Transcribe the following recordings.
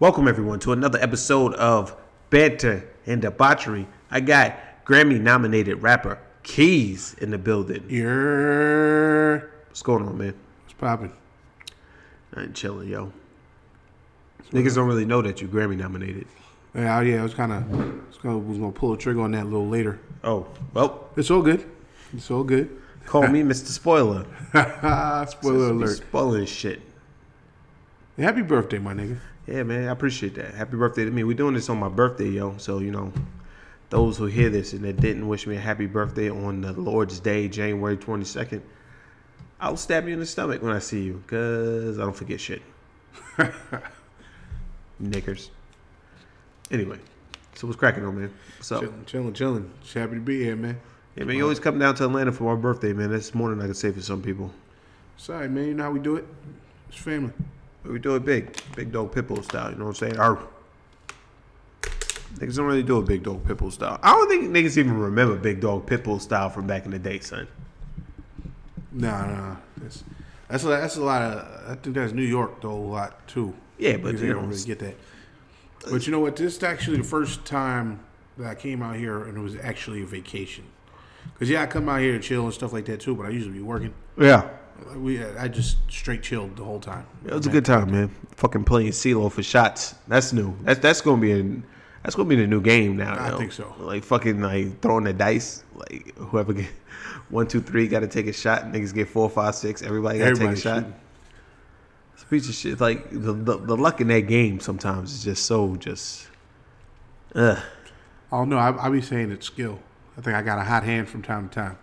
Welcome everyone to another episode of Banter and Debauchery. I got Grammy-nominated rapper Keys in the building. Yeah. What's going on, man? What's poppin'? I'm chilling, yo. Niggas don't really know that you Grammy-nominated. Yeah, oh, yeah, I was kind of was gonna, pull a trigger on that a little later. Oh, well, It's all good. It's all good. call me Mr. Spoiler. Spoiler alert. Spoiling shit. Happy birthday, my nigga. Yeah, man, I appreciate that. Happy birthday to me. We're doing this on my birthday, yo. So, you know, those who hear this and that didn't wish me a happy birthday on the Lord's Day, January 22nd, I'll stab you in the stomach when I see you because I don't forget shit. Niggers. Anyway, so what's cracking on, man? What's up? Chilling, chilling, chilling. Just happy to be here, man. Yeah, man, you always come down to Atlanta for my birthday, man. That's more than I can say for some people. Sorry, man. You know how we do it. It's family. But we do it big. Big dog pitbull style, you know what I'm saying? Our Niggas don't really do a big dog pitbull style. I don't think niggas even remember big dog pitbull style from back in the day, son. Nah, nah. That's that's a, that's a lot of. I think that's New York though a lot too. Yeah, but they you don't really get that. But you know what? This is actually the first time that I came out here and it was actually a vacation. Cause yeah, I come out here to chill and stuff like that too. But I usually be working. yeah. We I just straight chilled the whole time. It was a good time, man. Fucking playing CeeLo for shots. That's new. That's that's gonna be a that's gonna be the new game now. I think so. Like fucking like throwing the dice. Like whoever get one, two, three, got to take a shot. Niggas get four, five, six. Everybody got to take a shot. shooting. It's a piece of shit. Like the, the the luck in that game sometimes is just so just. Ugh. Oh no, I, I be saying it's skill. I think I got a hot hand from time to time.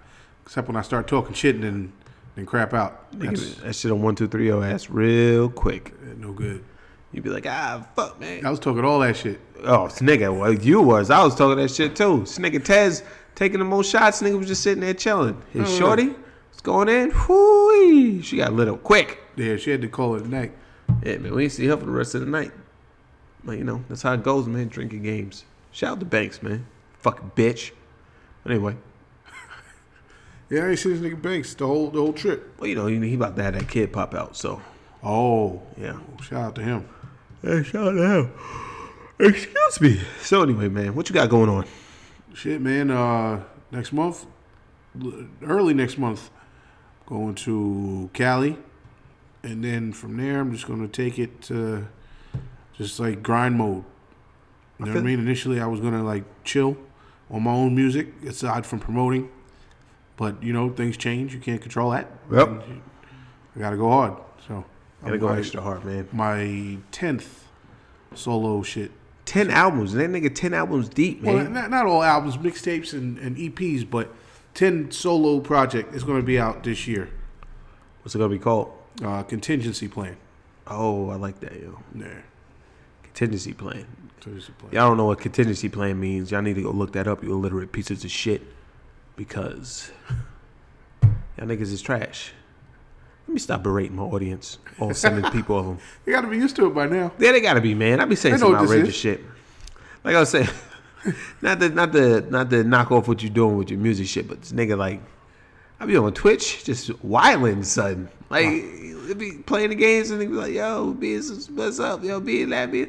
Except when I start talking shit and then, then crap out. That's that shit on one, two, three, your ass real quick. no good. You'd be like, ah, fuck, man. I was talking all that shit. Oh, nigga, well, you was. I was talking that shit too. Nigga Tez taking the most shots. Nigga was just sitting there chilling. His Oh, shorty was going in. Whoo, she got lit up quick. Yeah, she had to call it a night. Yeah, man, we ain't see her for the rest of the night. But you know, that's how it goes, man. Drinking games. Shout out to Banks, man. Fucking bitch. But anyway, Yeah, I ain't seen this nigga Banks the whole the whole trip. well, you know, he about to have that kid pop out. So Oh, yeah. shout out to him. Hey, shout out to him. Excuse me. So anyway, man, what you got going on? Shit, man. Uh, next month, early next month, going to Cali, and then from there, I'm just gonna take it to just like grind mode. You know what I mean? Initially, I was gonna like chill on my own music aside from promoting, but you know things change. You can't control that. Yep. And I gotta go hard. So I Gotta go my, extra hard, man. My tenth solo shit. Ten albums. That nigga ten albums deep, man. Well, not, not all albums, mixtapes and, and EPs, but 10 solo project is going to be out this year. What's it gonna be called? Uh, contingency plan. Oh, I like that, yo. Yeah. Contingency plan. Contingency plan. Y'all don't know what contingency plan means. Y'all need to go look that up, you illiterate pieces of shit. Because y'all niggas is trash. Let me stop berating my audience. All seven people of them. You got to be used to it by now. Yeah, they gotta be, man. I be saying some outrageous shit. Like I was saying, not the not the not the knock off what you're doing with your music shit, but this nigga like I be on Twitch just wilding son. Like it be playing the games and they be like, yo, be what's up, yo, be that be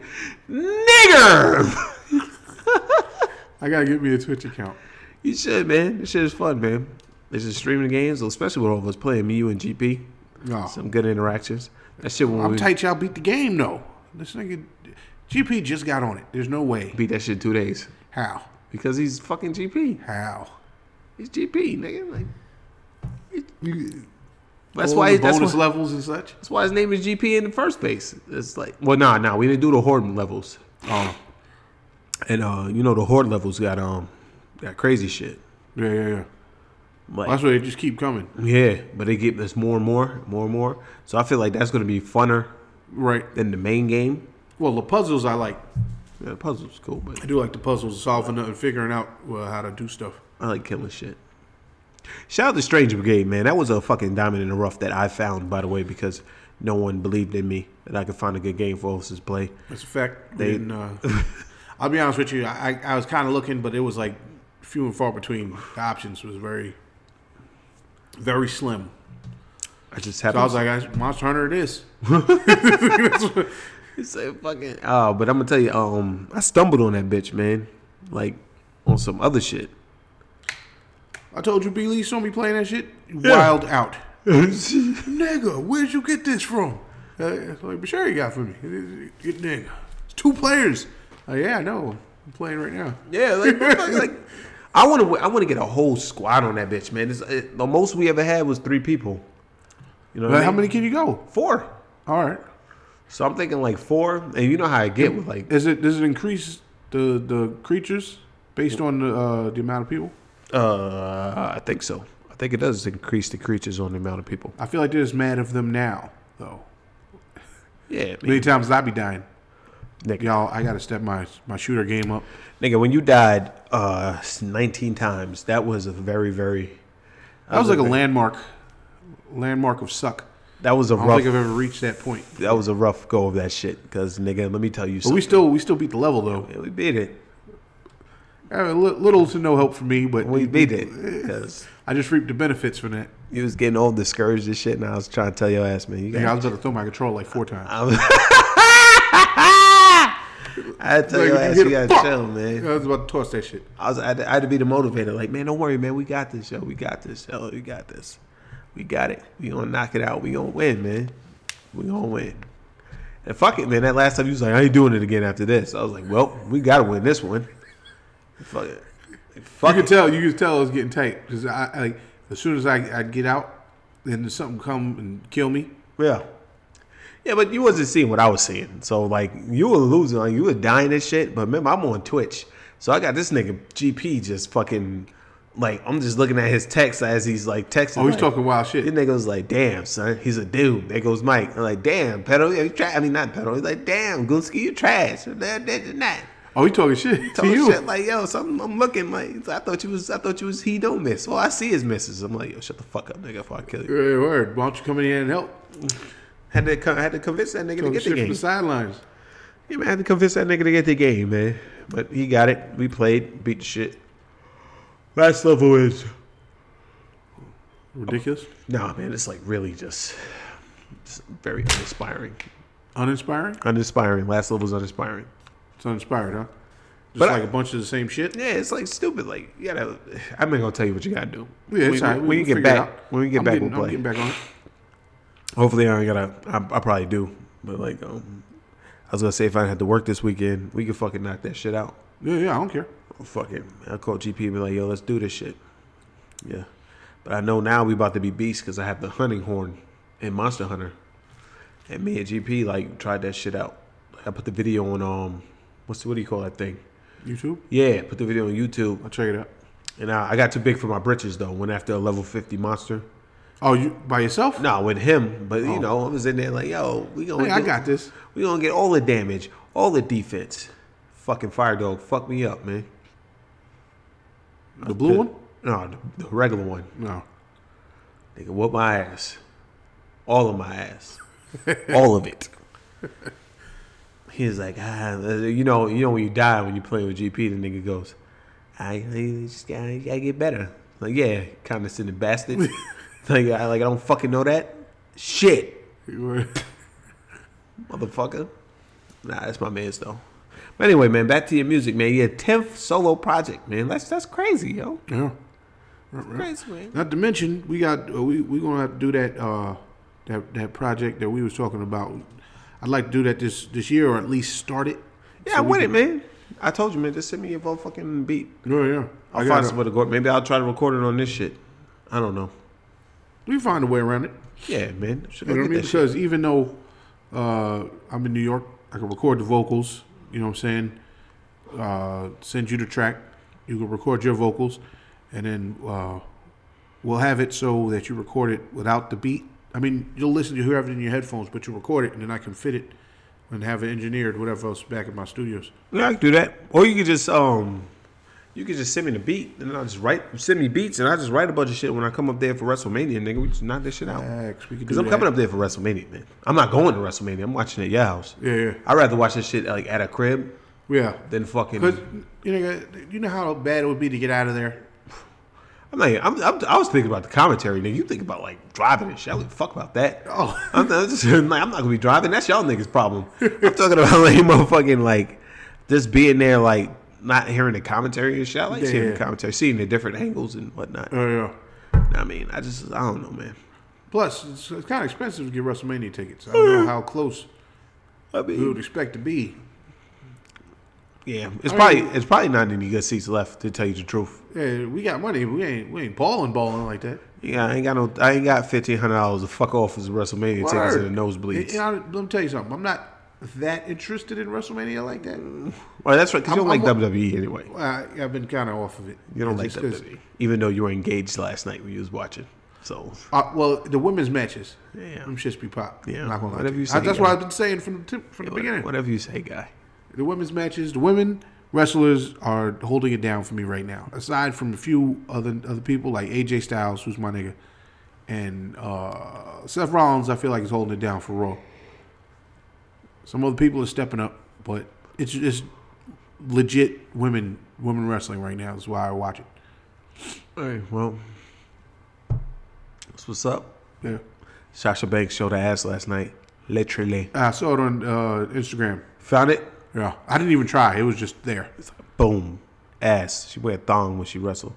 nigger. I got to get me a Twitch account. You should, man. This shit is fun, man. This is streaming games, especially with all of us playing me, you, and GP. No. Some good interactions. That shit when I'm we tight y'all beat the game, though. This nigga, GP just got on it. There's no way. beat that shit in two days. How? Because he's fucking GP. How? He's GP, nigga. Like, that's why. the That's bonus why, levels and such. that's why his name is GP in the first place. It's like, well, nah, nah, we didn't do the horde levels. Oh. And uh, you know, the horde levels got um, got crazy shit. Yeah, yeah, yeah. Like, That's why they just keep coming. yeah, but they get this more and more, more and more. So I feel like that's gonna be funner Right. than the main game. Well, the puzzles I like. Yeah, the puzzle's cool, but I do like the puzzles, solving it and figuring out well, how to do stuff. I like killing shit. Shout out to Strange Brigade, man. That was a fucking diamond in the rough that I found, by the way, because no one believed in me that I could find a good game for us to play. That's a fact. They- They, and, uh, I'll be honest with you. I, I was kind of looking, but it was like few and far between. The options was very, very slim. I just So I was like, I, Monster Hunter, it is. It's like fucking. Oh, but I'm gonna tell you, um, I stumbled on that bitch, man. Like on some other shit. I told you, B. Lee saw me playing that shit. You Wild out, nigga. Where'd you get this from? Uh, it's like, you got for me. You nigga, it's two players. Uh, yeah, I know. I'm playing right now. Yeah, like, like I want to. I want to get a whole squad on that bitch, man. It's, it, the most we ever had was three people. You know I how many can you go? Four. All right. So I'm thinking like four, and you know how I get with like Is it does it increase the the creatures based on the uh, the amount of people? Uh, I think so. I think it does increase the creatures on the amount of people. I feel like there's mad of them now, though. Yeah, Many times I'd be dying. nigga, Y'all, I gotta step my my shooter game up. nigga, when you died uh 19 times, that was a very, very. That was like a very- landmark, landmark of suck. That was a I don't rough. think I've ever reached that point. That was a rough go of that shit. Cause nigga, let me tell you But something. we still we still beat the level though. Yeah, we beat it. Uh, little to no help from me, but We beat it. Cause I just reaped the benefits from that. you was getting all discouraged and shit, and I was trying to tell your ass, man. You Yeah, I was about to throw my control like four times. I had to tell Like, your ass you you gotta fuck, chill, man. I was about to toss that shit. I was I had, to, I had to be the motivator. Like, man, don't worry, man. We got this, yo. We got this, yo. We got this. We got it. We gonna knock it out. We gonna win, man. We gonna win. And fuck it, man. That last time you was like, I ain't doing it again after this. I was like, well, we gotta win this one. Fuck it. You Fuck could it. tell. You could tell it was getting tight because I, I like as soon as I I get out, then something come and kill me. Yeah. Yeah, but you wasn't seeing what I was seeing. So like you were losing, like you were dying and shit. But remember, I'm on Twitch, so I got this nigga GP just fucking like I'm just looking at his text as he's like texting. Oh, he's like, talking wild shit. This nigga was like, "Damn, son, he's a dude." There goes Mike. I'm like, "Damn, pedal, yeah, you trash." I mean, not pedal. He's like, "Damn, Gunsky, you trash." That, that, and that. Oh, he talking shit you. shit like, "Yo, something." I'm looking like, I thought you was, I thought you was. He don't miss. All I see is misses. I'm like, "Yo, shut the fuck up, nigga, before I kill you." Hey, word. Why don't you come in here and help? Had to, co- had to convince that nigga to get the shit from game. the sidelines. Yeah, man, I had to convince that nigga to get the game, man. But he got it. We played, beat the shit. Last level is Ridiculous. nah, man. It's like really just, just very uninspiring. Uninspiring. Uninspiring. Last level is uninspiring. It's uninspired, huh? Just But like a bunch of the same shit. Yeah, it's like stupid. Like you gotta. I'm not gonna tell you what you gotta do. Yeah, it's when, all right. when We- you we'll get figure it back, out. when we get I'm back, getting, we'll I'm play. getting back on it. Hopefully, I ain't gotta. I, I probably do, but like, um, I was gonna say if I had to work this weekend, we could fucking knock that shit out. Yeah, yeah, I don't care. Fuck it. I'll call GP and be like, yo, let's do this shit. Yeah. But I know now we about to be beasts because I have the hunting horn in Monster Hunter. And me and GP, like, tried that shit out. I put the video on, um, what's the, what do you call that thing? YouTube. Yeah, put the video on YouTube. I'll check it out. And I, I got too big for my britches, though. Went after a level 50 monster. Oh, you by yourself? No, with him. But, Oh. you know, I was in there like, yo, we gonna Hey, I get- got this. We gonna get all the damage, all the defense. Fucking Fire Dog, fuck me up, man. The blue one? No, the, the regular one. No. Nigga, whoop my ass. All of my ass. All of it. He was like, ah, you know, you know when you die when you play with GP, the nigga goes, I, I just gotta, gotta get better. Like, yeah, condescending bastard. like, I like I don't fucking know that. Shit, motherfucker. Nah, that's my man's though. But anyway, man, back to your music, man. Your tenth solo project, man. That's that's crazy, yo. Yeah. Crazy, man. Not to mention, we got uh, we we gonna have to do that uh that that project that we was talking about. I'd like to do that this this year, or at least start it. Yeah, So with it, man. I told you, man. Just send me your fucking beat. Yeah, yeah. I'll I find somewhere to go. Maybe I'll try to record it on this shit. I don't know. We find a way around it. Yeah, man. You know what I mean? that shit. Because even though uh, I'm in New York, I can record the vocals. You know what I'm saying? Uh, send you the track. You can record your vocals, and then uh, we'll have it so that you record it without the beat. I mean, you'll listen to whoever in your headphones, but you record it, and then I can fit it and have it engineered, whatever else, back in my studios. Yeah, I can do that. Or you could just um, you can just send me the beat, and I'll just write. Send me beats, and I just write a bunch of shit when I come up there for WrestleMania, nigga. We just knock this shit out. Facts, we can Because I'm that. coming up there for WrestleMania, man. I'm not going to WrestleMania. I'm watching it at your house. Yeah, yeah, I'd rather watch this shit like at a crib yeah. than fucking. Because you know, you know how bad it would be to get out of there. I'm like, I'm, I'm, I was thinking about the commentary. Nigga, you think about like driving and shit. I don't fuck about that. Oh. I'm, I'm just, like, I'm not gonna be driving. That's y'all niggas' problem. I'm talking about like motherfucking like just being there, like not hearing the commentary and shit. I like Yeah, hearing the commentary, seeing the different angles and whatnot. Oh yeah. I mean, I just, I don't know, man. Plus, it's, it's kind of expensive to get WrestleMania tickets. I don't know how close I we would expect to be. yeah, it's I probably, mean- it's probably not any good seats left to tell you the truth. Yeah, we got money. We ain't we ain't balling balling like that. Yeah, I ain't got no, I ain't got fifteen hundred dollars to fuck off as WrestleMania tickets Word. and the nosebleeds. And- and I- let me tell you something. I'm not that interested in WrestleMania like that. Well, that's right, because you don't I'm- like I'm- WWE anyway. I've been kind of off of it. You don't like Just 'cause- WWE, even though you were engaged last night when you was watching. So Uh, well, the women's matches. Yeah. them shits be pop. Yeah, not gonna whatever you say, I- that's guy. what I've been saying from the from the beginning. whatever you say, guy. The women's matches, the women wrestlers are holding it down for me right now. Aside from a few other other people like AJ Styles, who's my nigga, and uh, Seth Rollins, I feel like is holding it down for Raw. Some other people are stepping up, but it's just legit women women wrestling right now. Is why I watch it. Hey, well, that's what's up. Yeah, Sasha Banks showed her ass last night, literally. I saw it on uh, Instagram. Found it. Yeah, I didn't even try. It was just there. Boom, ass. She wear a thong when she wrestle.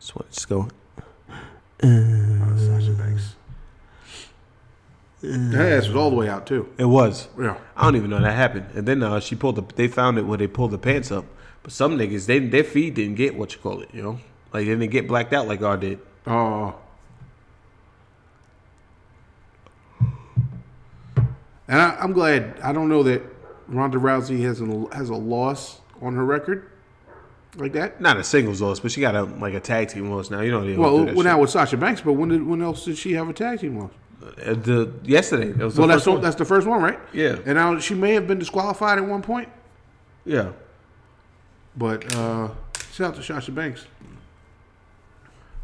Just want just go. Her ass was all the way out too. It was. Yeah. I don't even know that happened. And then uh, she pulled the. They found it where they pulled the pants up. But some niggas, they their feet didn't get what you call it. You know, like they didn't get blacked out like ours did. Oh. And I, I'm glad. I don't know that Ronda Rousey has a has a loss on her record like that. Not a singles loss, but she got a like a tag team loss now. You know Well, do that well shit. now with Sasha Banks, but when did when else did she have a tag team loss? Uh, the yesterday. That was the Well, that's one. that's the first one, right? Yeah. And now she may have been disqualified at one point, yeah. but uh, shout out to Sasha Banks.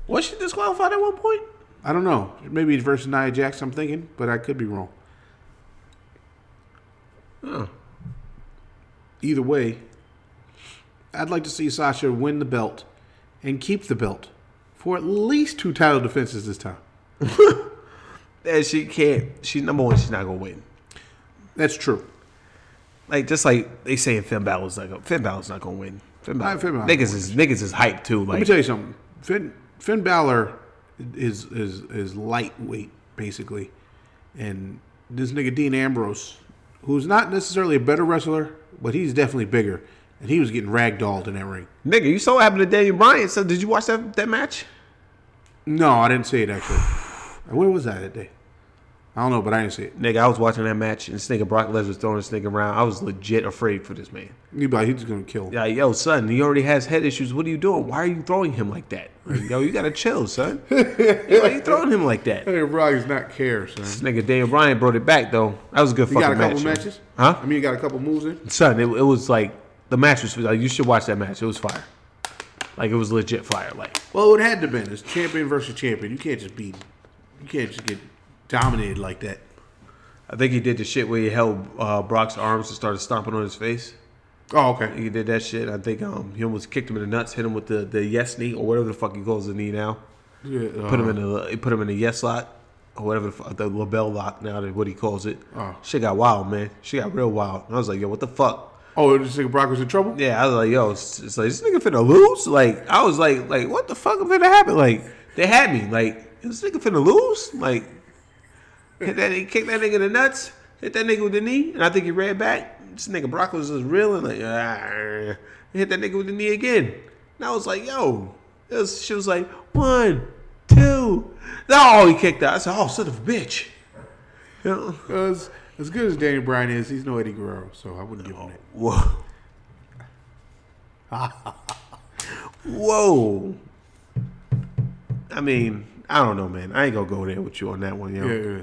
Was she disqualified at one point? I don't know. Maybe it's versus Nia Jax. I'm thinking, but I could be wrong. Oh. Either way, I'd like to see Sasha win the belt and keep the belt for at least two title defenses this time. And she can't. She number one. She's not gonna win. That's true. Like just like they saying Finn Balor's like Finn Balor's not gonna win. Finn Balor. Finn Balor niggas is niggas is hyped too. Let me tell you something. Finn Finn Balor is is is lightweight basically, and this nigga Dean Ambrose, who's not necessarily a better wrestler, but he's definitely bigger, and he was getting ragdolled in that ring. nigga, you saw what happened to Daniel Bryan. So did you watch that that match? No, I didn't see it actually. Where was that that day? I don't know, but I didn't see it. Nigga, I was watching that match and this nigga Brock Lesnar throwing this nigga around. I was legit afraid for this man. You like, he's just gonna kill. him. Yeah, yo, son, he already has head issues. What are you doing? Why are you throwing him like that? Like, yo, you gotta chill, son. Why are you throwing him like that? Hey, Brock does not care, son. This nigga Daniel Bryan brought it back though. That was a good You fucking got a couple match. matches? Huh? I mean, you got a couple moves in. Son, it, it was like the match was like you should watch that match. It was fire. Like it was legit fire. Like Well, it had to been. It's champion versus champion. You can't just be, you can't just get dominated like that. I think he did the shit where he held uh, Brock's arms and started stomping on his face. Oh, okay. He did that shit. I think um, he almost kicked him in the nuts, hit him with the, the yes knee or whatever the fuck he calls the knee now. Yeah, uh, Put him in the put him in the yes lock or whatever the, fuck, the LeBell lock now that what he calls it. Oh. Shit got wild, man. She got real wild. And I was like, yo, what the fuck? Oh, this nigga Brock was in trouble. Yeah, I was like, yo, it's, it's like this nigga finna lose. Like I was like, like what the fuck is finna happen? Like they had me. Like this nigga finna lose. Like hit that, he kicked that nigga in the nuts. Hit that nigga with the knee, and I think he ran back. This nigga Brock was just reeling like, ah. He hit that nigga with the knee again. And I was like, yo, was, she was like one, two. No, he kicked out. I said, oh, son of a bitch. You know? Because as good as Daniel Bryan is, he's no Eddie Guerrero, so I wouldn't give him that. Whoa. Whoa. I mean, I don't know, man. I ain't gonna go there with you on that one, yo. Yeah, yeah.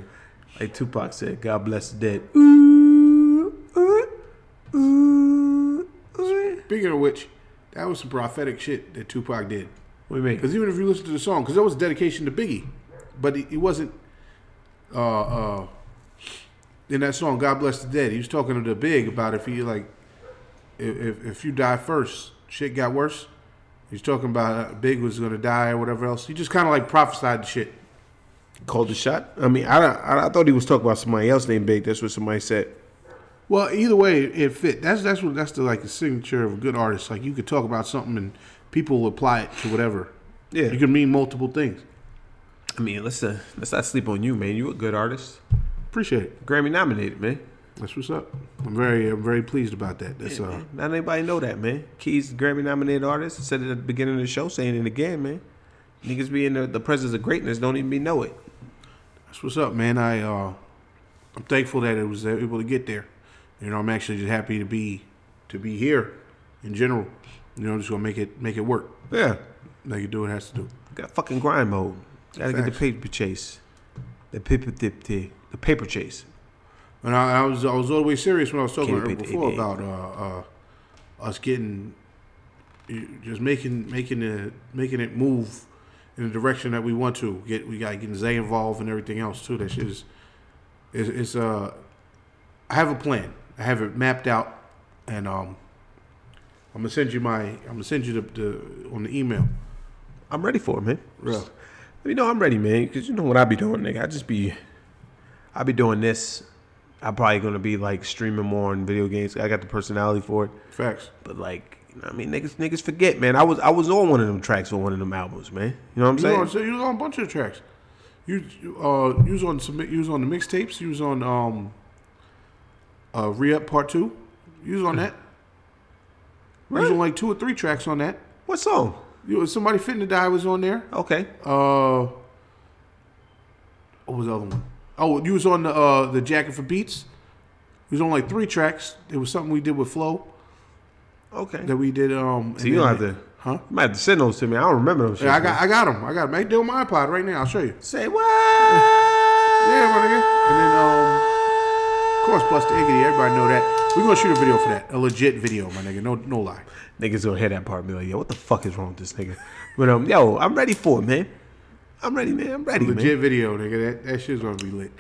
Like Tupac said, God bless the dead. Ooh, ooh, ooh. Speaking of which, that was some prophetic shit that Tupac did. What do you mean? Because even if you listen to the song, because that was a dedication to Biggie, but it, it wasn't. Uh, uh, in that song, "God Bless the Dead," he was talking to the Big about if he like, if if, if you die first, shit got worse. He's talking about uh, Big was gonna die or whatever else. He just kind of like prophesied the shit. Called the shot. I mean, I, I I thought he was talking about somebody else named Big. That's what somebody said. Well, either way, it fit. That's that's what that's the like the signature of a good artist. Like you could talk about something and people will apply it to whatever. Yeah. You can mean multiple things. I mean, let's uh, let's not sleep on you, man. You a good artist. Appreciate it. Grammy nominated, man. That's what's up. I'm very I'm very pleased about that. That's uh Not anybody know that, man. Keys, Grammy nominated artist. Said it at the beginning of the show, saying it again, man. Niggas be in the, the presence of greatness, don't even be know it. that's what's up, man. I uh I'm thankful that it was able to get there. You know, I'm actually just happy to be to be here in general. You know, I'm just gonna make it make it work. Yeah. Make it do what it has to do. Got fucking grind mode. Gotta get the paper chase. The paper tip. The paper chase. And I, I was I was all the way serious when I was talking it, before about uh, uh, us getting just making making it making it move in the direction that we want to. Get we got getting Zay involved and everything else too. That shit is is it's uh I have a plan. I have it mapped out, and um I'm gonna send you my I'm gonna send you the, the on the email. I'm ready for it, man. Yeah. You know I'm ready, man. Cause you know what I be doing, nigga. I just be, I be doing this. I'm probably gonna be like streaming more on video games. I got the personality for it. Facts. But like, you know what I mean, niggas, niggas forget, man. I was, I was on one of them tracks on one of them albums, man. You know what I'm You saying? on, you was on a bunch of tracks. You uh you was on some you was on the mixtapes. You was on um uh re up part two. You was on that. Really? You was on like two or three tracks on that. What song? You was somebody fitting to die was on there. Okay. Uh, what was the other one? Oh, you was on the uh the jacket for beats. It was on like three tracks. It was something we did with Flo Okay. that we did. Um, So you don't have to. Huh? You might have to send those to me. I don't remember those. Yeah, I shits, got man. I got them. I got them. I do my iPod right now. I'll show you. Say what? Yeah, my nigga. And then um. Of course, Busta Iggity, everybody know that. We're gonna shoot a video for that, a legit video, my nigga. No, no lie. Niggas gonna hear that part and be like, yo, what the fuck is wrong with this nigga? But um, yo, I'm ready for it, man. I'm ready, man. I'm ready, Legit man. video, nigga. That that shit's gonna be lit.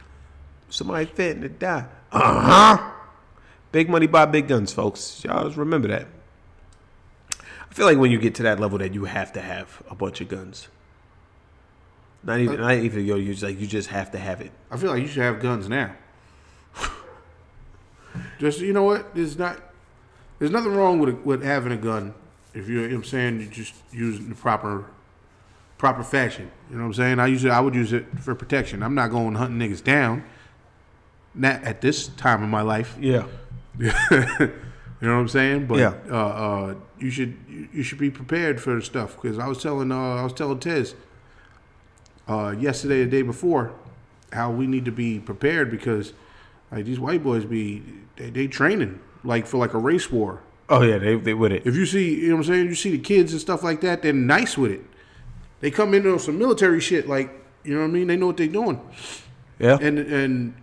Somebody fitting to die. Uh huh. Big money buy big guns, folks. Y'all just remember that. I feel like when you get to that level, that you have to have a bunch of guns. Not even, not even yo. You just like you just have to have it. I feel like you should have guns now. Just you know what? There's not. There's nothing wrong with with having a gun if you. you know what I'm saying you just using the proper proper fashion. You know what I'm saying? I it. I would use it for protection. I'm not going hunting niggas down. Not at this time in my life. Yeah. you know what I'm saying? But Yeah. uh, uh, you should you should be prepared for stuff because I was telling uh, I was telling Tez uh, yesterday, the day before, how we need to be prepared because like these white boys be they, they training like for like a race war. Oh yeah, they they with it. If you see, you know what I'm saying, you see the kids and stuff like that, they're nice with it. They come in on some military shit, like you know what I mean. They know what they're doing, Yeah. and and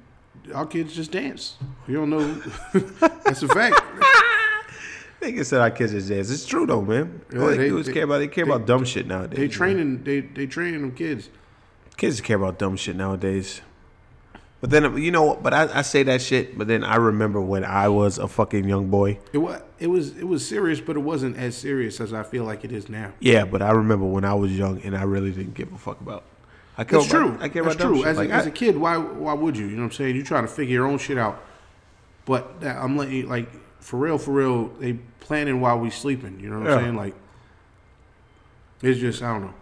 our kids just dance. You don't know. That's a fact. Niggas said our kids is jazz. It's true though, man. All Yeah, they, they- do is they- care about they care they- about dumb shit nowadays. They man. training. They they training them kids. Kids care about dumb shit nowadays. But then you know, but I, I say that shit. But then I remember when I was a fucking young boy. It was it was it was serious, but it wasn't as serious as I feel like it is now. Yeah, but I remember when I was young and I really didn't give a fuck about. I care That's about, true. I care That's about true. As, Like, a, as I- a kid, why why would you? You know what I'm saying? You're trying to figure your own shit out. But that, I'm letting you, like for real, for real. They planning while we sleeping. You know what I'm saying? Like it's just I don't know.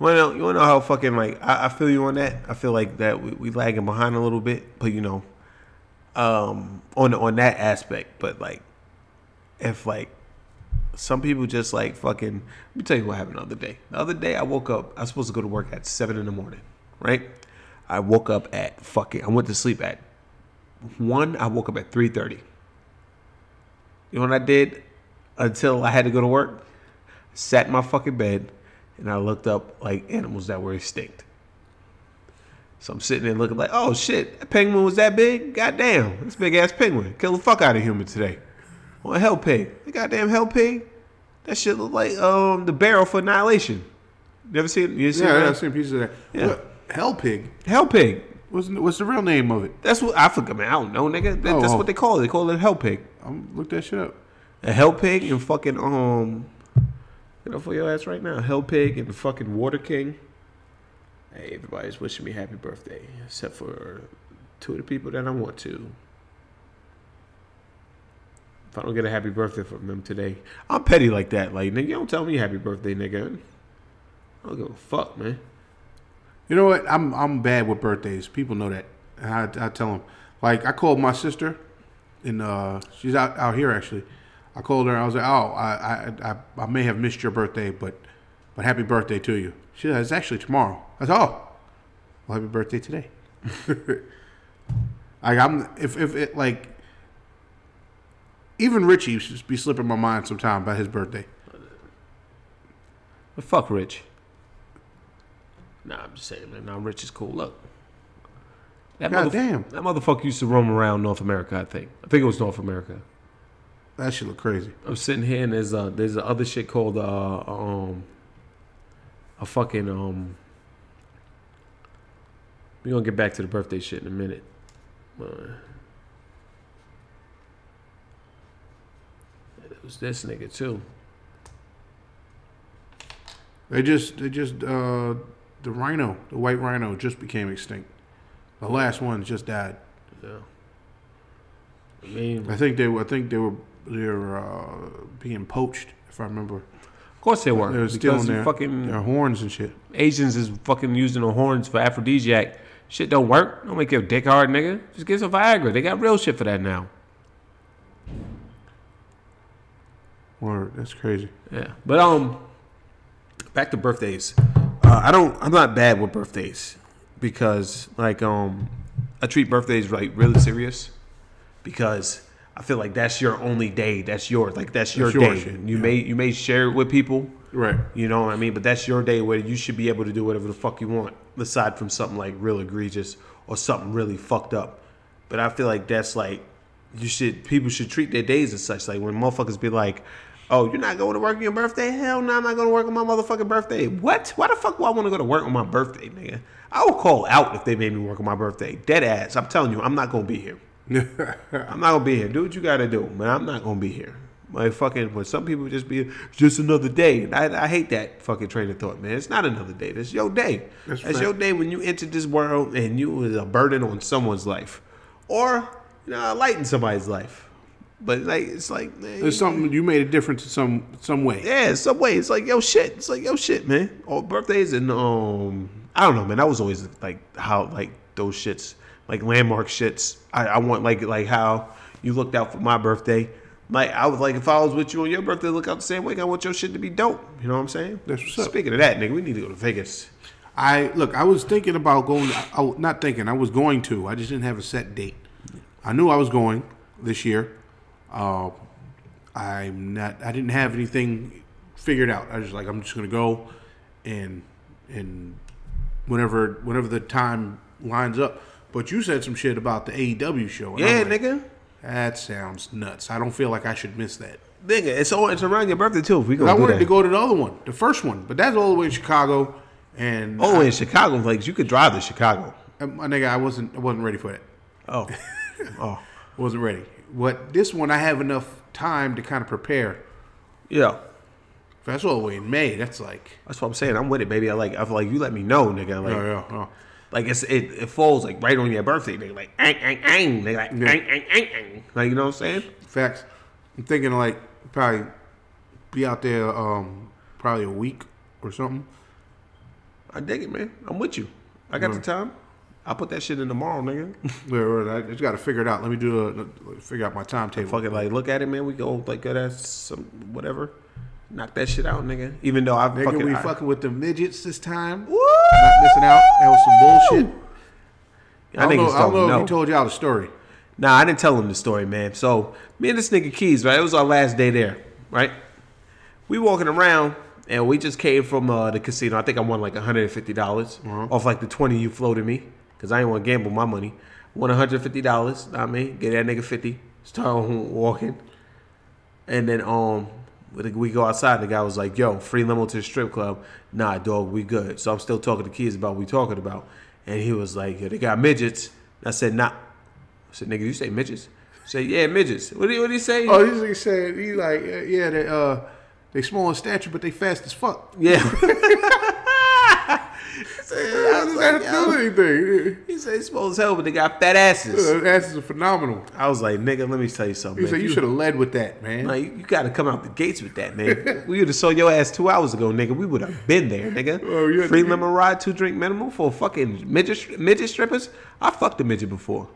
Well, you wanna know how fucking like I, I feel you on that. I feel like that we, we lagging behind a little bit, but you know, um, on on that aspect. But like, if like some people just like fucking. Let me tell you what happened the other day. The other day I woke up. I was supposed to go to work at seven in the morning, right? I woke up at fucking. I went to sleep at one. I woke up at three thirty. You know what I did until I had to go to work? Sat in my fucking bed and I looked up like animals that were extinct. So I'm sitting there looking like, oh shit, that penguin was that big? Goddamn, this big ass penguin. Kill the fuck out of human today. Or a hell pig. The goddamn hell pig? That shit look like um the barrel for annihilation. You ever seen you seen Yeah, that? I've seen pieces of that. Yeah. What? Hell pig. Hell pig. What's what's the real name of it? That's what I forgot, man. I don't know, nigga. That, that's Oh. what they call it. They call it a hell pig. I'm look that shit up. A hell pig and fucking um Up for your ass right now. Hell Pig and the fucking Water King. Hey, everybody's wishing me happy birthday, except for two of the people that I want to. If I don't get a happy birthday from them today, I'm petty like that. Like, nigga, don't tell me happy birthday, nigga. I don't give a fuck, man. You know what? I'm I'm bad with birthdays. People know that. And I, I tell them. Like I called my sister, and uh, she's out out here actually. I called her. I was like, "Oh, I, I I I may have missed your birthday, but but happy birthday to you." She said, "It's actually tomorrow." I said, "Oh, well, happy birthday today." like I'm if if it like even Richie should be slipping my mind sometime about his birthday. But fuck Rich. Nah, I'm just saying, man. Nah, Rich is cool. Look. That, God motherf- damn. that motherfucker used to roam around North America, I think. I think it was North America. That should look crazy. I'm sitting here and there's a there's a other shit called uh um a fucking um we're gonna get back to the birthday shit in a minute. Uh, it was this nigga too. They just they just uh the rhino, the white rhino just became extinct. The last one just died. Yeah. I mean I think they were I think they were they're uh, being poached if I remember. of course they were. They're because stealing you their, fucking their horns and shit. Asians is fucking using the horns for aphrodisiac. Shit don't work. Don't make your dick hard, nigga. Just get some Viagra. They got real shit for that now. Word, that's crazy. Yeah, but um, back to birthdays. Uh, I don't. I'm not bad with birthdays because like um, I treat birthdays like really serious because I feel like that's your only day. That's yours. Like that's your That's your day. shit, You yeah. may you may share it with people. Right. You know what I mean? But that's your day where you should be able to do whatever the fuck you want, aside from something like real egregious or something really fucked up. But I feel like that's like you should people should treat their days as such. Like when motherfuckers be like, "Oh, you're not going to work on your birthday? Hell no, I'm not going to work on my motherfucking birthday." What? Why the fuck would I want to go to work on my birthday, nigga? I would call out if they made me work on my birthday. Dead ass. I'm telling you, I'm not going to be here. I'm not gonna be here. Do what you gotta do, man. I'm not gonna be here. Like fucking, when some people just be just another day. And I, I hate that fucking train of thought, man. It's not another day. That's your day. That's That's, your day when you entered this world and you was a burden on someone's life, or you know, lighten somebody's life. But like, it's like, man, There's something you made a difference in some some way. yeah, some way. It's like yo shit. It's like yo shit, man. All birthdays and um, I don't know, man. That was always like how like those shits, like landmark shits. I, I want like like how you looked out for my birthday. Like I was like, if I was with you on your birthday, look out the same way. I want your shit to be dope. You know what I'm saying? That's what's up. Speaking of that, nigga, we need to go to Vegas. I look. I was thinking about going. I, not thinking. I was going to. I just didn't have a set date. I knew I was going this year. Uh, I'm not. I didn't have anything figured out. I was just like, I'm just gonna go, and and whenever whenever the time lines up. But you said some shit about the AEW show. Yeah, like, nigga. That sounds nuts. I don't feel like I should miss that. Nigga, it's all it's around your birthday too. If we go, I wanted that. to go to the other one, the first one, but that's all the way in Chicago. And Oh, I, in Chicago, like you could drive to Chicago. my nigga, I wasn't. I wasn't ready for that. Oh, oh, wasn't ready. What this one, I have enough time to kind of prepare. yeah. If that's all the way in May, that's like, That's what I'm saying. I'm with it, baby. I like. I feel like you let me know, nigga. Like, oh yeah, oh. Like it's it, it falls like right on your birthday. They like ang ang ang. They like ang Yeah. ang ang ang. Like you know what I'm saying? Facts. I'm thinking like probably be out there um probably a week or something. I dig it, man. I'm with you. I got the time. I'll put that shit in tomorrow, nigga. Where, where I just got to figure it out. Let me do a figure out my timetable. Fuck it, like look at it, man. We go like good ass some whatever. Knock that shit out, nigga. Even though I Nigga, fucking we I- fucking with the midgets this time. Woo! Not missing out. That was some bullshit. Y'all I don't know, I don't know know. if he told y'all the story. Nah, I didn't tell him the story, man. So me and this nigga Keys, right? It was our last day there, right? We walking around and we just came from uh, the casino. I think I won like $150 off like the 20 you floated me because I didn't want to gamble my money. Won $150, know what I mean? Get that nigga 50. Start walking. And then um we go outside. The guy was like, "Yo, free limo to the strip club." Nah, dog, we good. So I'm still talking to Keys about what we talking about, and he was like, "Yo, they got midgets." I said, "Nah." I said, "Nigga, you say midgets?" I said, "Yeah, midgets." What did he, what did he say? Oh, he he said he like yeah, they, uh, They small in stature, but they fast as fuck. Yeah. How does that do anything? He said he's small as hell, but they got fat asses. Uh, asses are phenomenal. I was like, nigga, let me tell you something. He man. said you should have led with that, man. Like, you got to come out the gates with that, man. we would have saw your ass two hours ago, nigga. We would have been there, nigga. Oh, yeah, Free lemon ride, two drink minimum for fucking midget midget strippers. I fucked a midget before.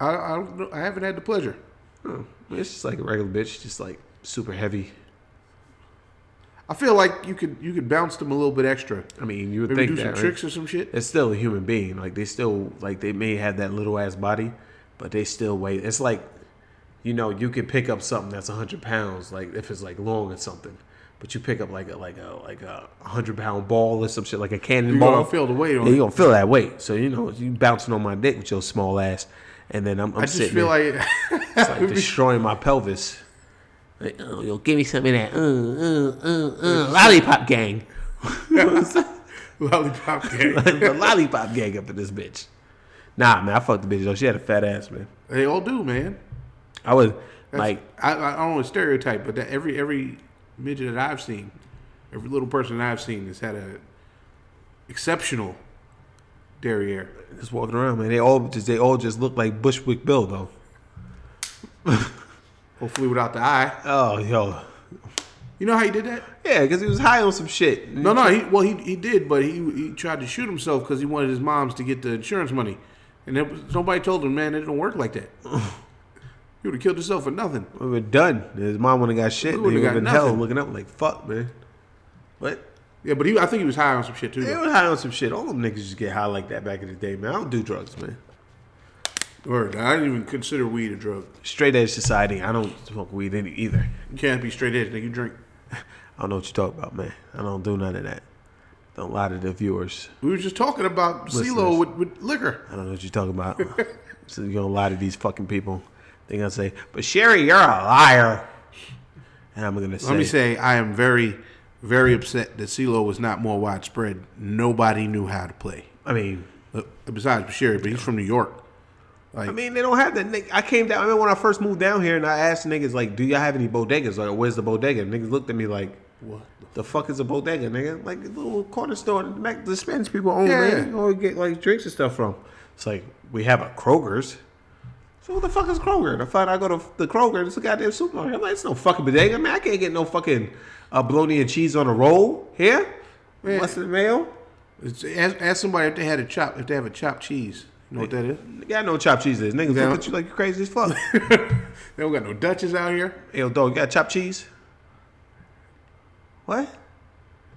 I, I, don't know, I haven't had the pleasure. Oh, it's just like a regular bitch, just like super heavy. I feel like you could you could bounce them a little bit extra. I mean, you would Maybe think do that some right? tricks or some shit. It's still a human being. Like they still like they may have that little ass body, but they still weigh. It's like, you know, you can pick up something that's hundred pounds, like if it's like long or something. But you pick up like a like a like a hundred pound ball or some shit, like a cannonball. You gonna feel the weight on Yeah, it. you gonna feel that weight. So you know, you bouncing on my dick with your small ass, and then I'm, I'm I just sitting feel there, like it's like destroying my pelvis. Like, oh, yo, give me some of that, uh, uh, uh, uh, lollipop gang, lollipop gang. the lollipop gang up in this bitch. Nah, man, I fucked the bitch though. She had a fat ass, man. they all do, man. I was That's- like, I, I don't want to stereotype, but that every every midget that I've seen, every little person that I've seen has had a exceptional derriere. just walking around, man. They all just they all just look like Bushwick Bill though. Hopefully, without the eye. Oh, yo, You know how he did that? yeah, because he was high on some shit. No, no. He well, he he did, but he he tried to shoot himself because he wanted his mom's to get the insurance money, and it was, somebody told him, man, it don't work like that. you would have killed yourself for nothing. we were done. His mom would have got shit. He would have been hell looking up like fuck, man. What? Yeah, but he I think he was high on some shit too. Though. was high on some shit. All them niggas just get high like that back in the day, man. I don't do drugs, man. Word. I don't even consider weed a drug. Straight edge society. I don't smoke weed any either. You can't be straight edge. Nigga, you drink. I don't know what you talk about, man. I don't do none of that. Don't lie to the viewers. We were just talking about CeeLo with, with liquor. I don't know what you're talking about. so you're gonna lie to these fucking people. They're gonna say, "But Sherry, you're a liar." And I'm gonna say, Let me say, I am very, very upset that CeeLo was not more widespread. Nobody knew how to play. I mean, Besides Sherry, but he's from New York. Like, I mean, they don't have that. Nigga, I came down. I remember when I first moved down here, and I asked niggas like, "Do y'all have any bodegas? Like, where's the bodega?" And niggas looked at me like, what? "The fuck is a bodega, nigga? Like a little corner store that the Spanish people own, Yeah. man. Go get like drinks and stuff from." It's like we have a Kroger's. So what the fuck is Kroger? The fact I go to the Kroger, it's a goddamn supermarket. I'm like, it's no fucking bodega, man. I can't get no fucking uh, bologna and cheese on a roll here. Man. And mayo. It's, ask, ask somebody if they had a chop, if they have a chopped cheese. You know what that is? Got no chopped cheese is. Niggas Yeah. look at you like you crazy as fuck. They don't got no Dutches out here. Hey, yo, dog, you got chopped cheese? What?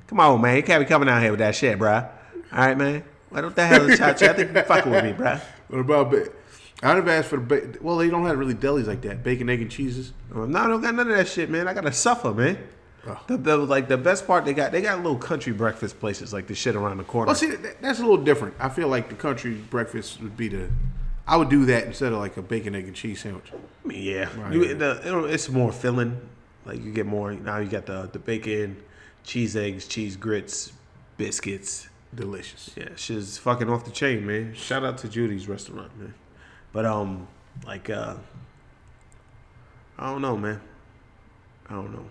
Come on, man. You can't be coming out here with that shit, bruh. All right, man. What the hell is chopped cheese? I think you're fucking with me, bruh. What about ba- I'd have asked for the ba- well, they don't have really delis like that. Bacon, egg, and cheeses. No, I don't got none of that shit, man. I gotta suffer, man. Oh. The, the, like the best part, they got they got little country breakfast places like the shit around the corner. Well, see, that, that's a little different. I feel like the country breakfast would be the. I would do that instead of like a bacon, egg, and cheese sandwich. I mean, yeah, Right. you, the, it's more filling. Like you get more now. You got the the bacon, cheese eggs, cheese grits, biscuits. Delicious. Yeah, she's fucking off the chain, man. Shout out to Judy's restaurant, man. But um, like uh, I don't know, man. I don't know.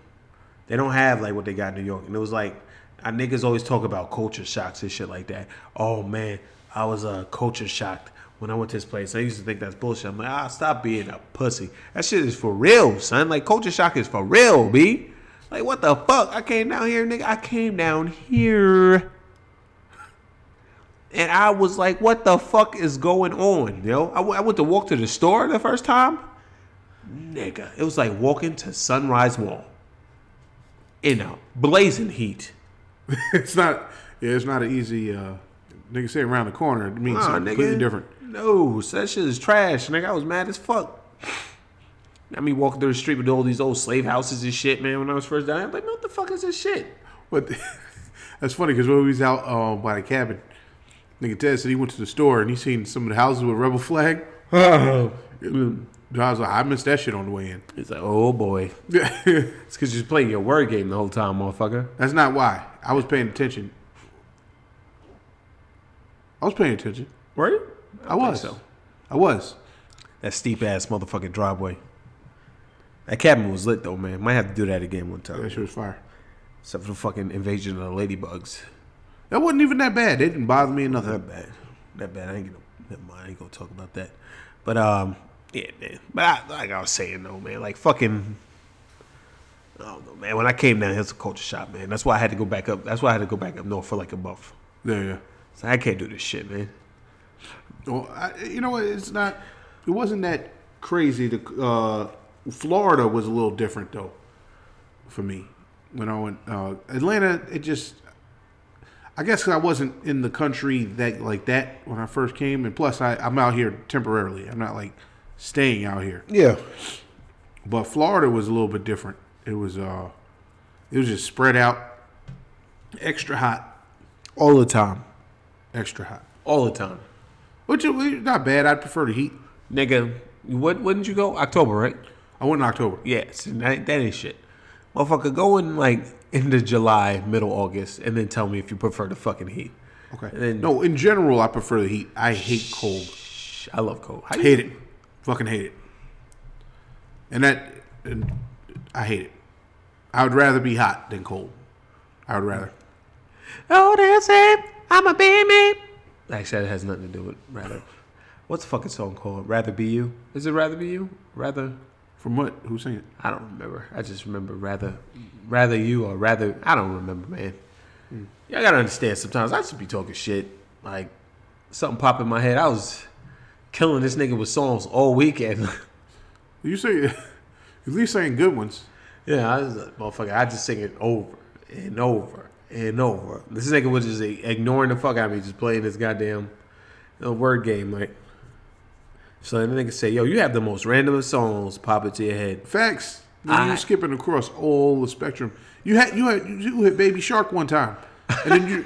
They don't have like what they got in New York, and it was like, niggas always talk about culture shocks and shit like that. Oh man, I was uh culture shocked when I went to this place. I used to think that's bullshit. I'm like, ah, stop being a pussy. That shit is for real, son. Like culture shock is for real, b. Like what the fuck? I came down here, nigga. I came down here. And I was like, what the fuck is going on, yo? I, w- I went to walk to the store the first time. Nigga, it was like walking to Sunrise Mall in a blazing heat. it's not. Yeah, it's not an easy. Uh, nigga say around the corner. It means Nah, something nigga. completely different. No, so that shit is trash, nigga. I was mad as fuck. I mean, walking through the street with all these old slave houses and shit, man. When I was first down, there, I'm like, man, what the fuck is this shit? But that's funny because when we was out uh, by the cabin, nigga Ted said he went to the store and he seen some of the houses with rebel flag. I was like, I missed that shit on the way in. It's like, oh boy, it's because you're playing your word game the whole time, motherfucker. That's not why. I was paying attention. I was paying attention. Were you? I, was. so. I was. That steep ass motherfucking driveway. That cabin was lit though, man. Might have to do that again one time. That shit was fire. Except for the fucking invasion of the ladybugs. That wasn't even that bad. It didn't bother me or nothing. Not bad. That bad. I ain't gonna never mind. I ain't gonna talk about that. But um, yeah, man. But I, like I was saying though, man, like fucking. I don't know, man. When I came down here, it's a culture shock, man. That's why I had to go back up. That's why I had to go back up north for like a month. Yeah, yeah. So I can't do this shit, man. Well, I, you know what? It's not. It wasn't that crazy. The uh, Florida was a little different though, for me. When I went uh, Atlanta, it just. I guess 'cause I wasn't in the country that like that when I first came, and plus I, I'm out here temporarily. I'm not like staying out here. Yeah. But Florida was a little bit different. It was uh, it was just spread out, extra hot, All the time. extra hot. All the time. Which is not bad. I'd prefer the heat. Nigga, what? When did you go? October, right? I went in October. Yes, that, that ain't shit. Motherfucker, go in like into July, middle August, and then tell me if you prefer the fucking heat. Okay. And then- no, in general, I prefer the heat. I hate cold. I love cold. How you- Hate it. Fucking hate it. And that, and I hate it. I would rather be hot than cold. I would rather. Oh, they say I'm a baby. Actually, that has nothing to do with rather. What's the fucking song called? Rather be you. Is it rather be you? Rather. From what? Who's saying it? I don't remember. I just remember rather, rather you or rather. I don't remember, man. Mm. Y'all gotta understand. Sometimes I just be talking shit. Like something pop in my head. I was killing this nigga with songs all weekend. You say, at least saying good ones. yeah, I was like, motherfucker. I just sing it over and over and over. This nigga was just ignoring the fuck out of me, just playing this goddamn you know, word game. Like, so the nigga say, "Yo, you have the most random songs pop into your head." Facts. I- are skipping across all the spectrum. You had you had you hit Baby Shark one time, and then you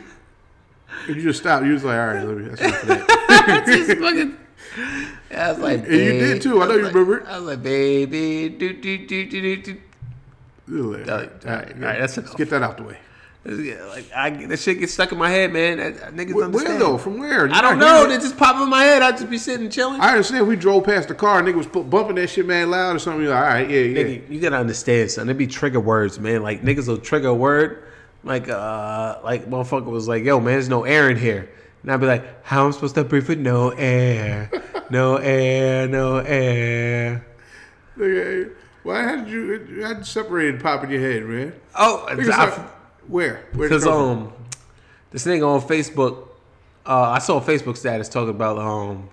and you just stopped. You was like, all right, let me. That's enough of that. just fucking. I was like, And you did too. I know you like- remember. I was like, baby, do do do do do. You like, All right, all right, all right, that's Let's get that out the way. Yeah, like I, that shit gets stuck in my head, man. I, I, niggas Where, understand. where though? From where? I don't know. They just pop in my head. I just be sitting chilling. I understand. We drove past the car. Nigga was bumping that shit man loud or something. You're like, all right, yeah, yeah. Nigga, you gotta understand, son. There be trigger words, man. Like niggas will trigger a word, like uh, like motherfucker was like, "Yo, man, there's no air in here," and I'd be like, "How am I supposed to breathe with no air? No air, no air." Nigga, why had you? You had separated pop in your head, man. Oh, Nigga, I- so- where? Where? Because um, this thing on Facebook, uh, I saw a Facebook status talking about um,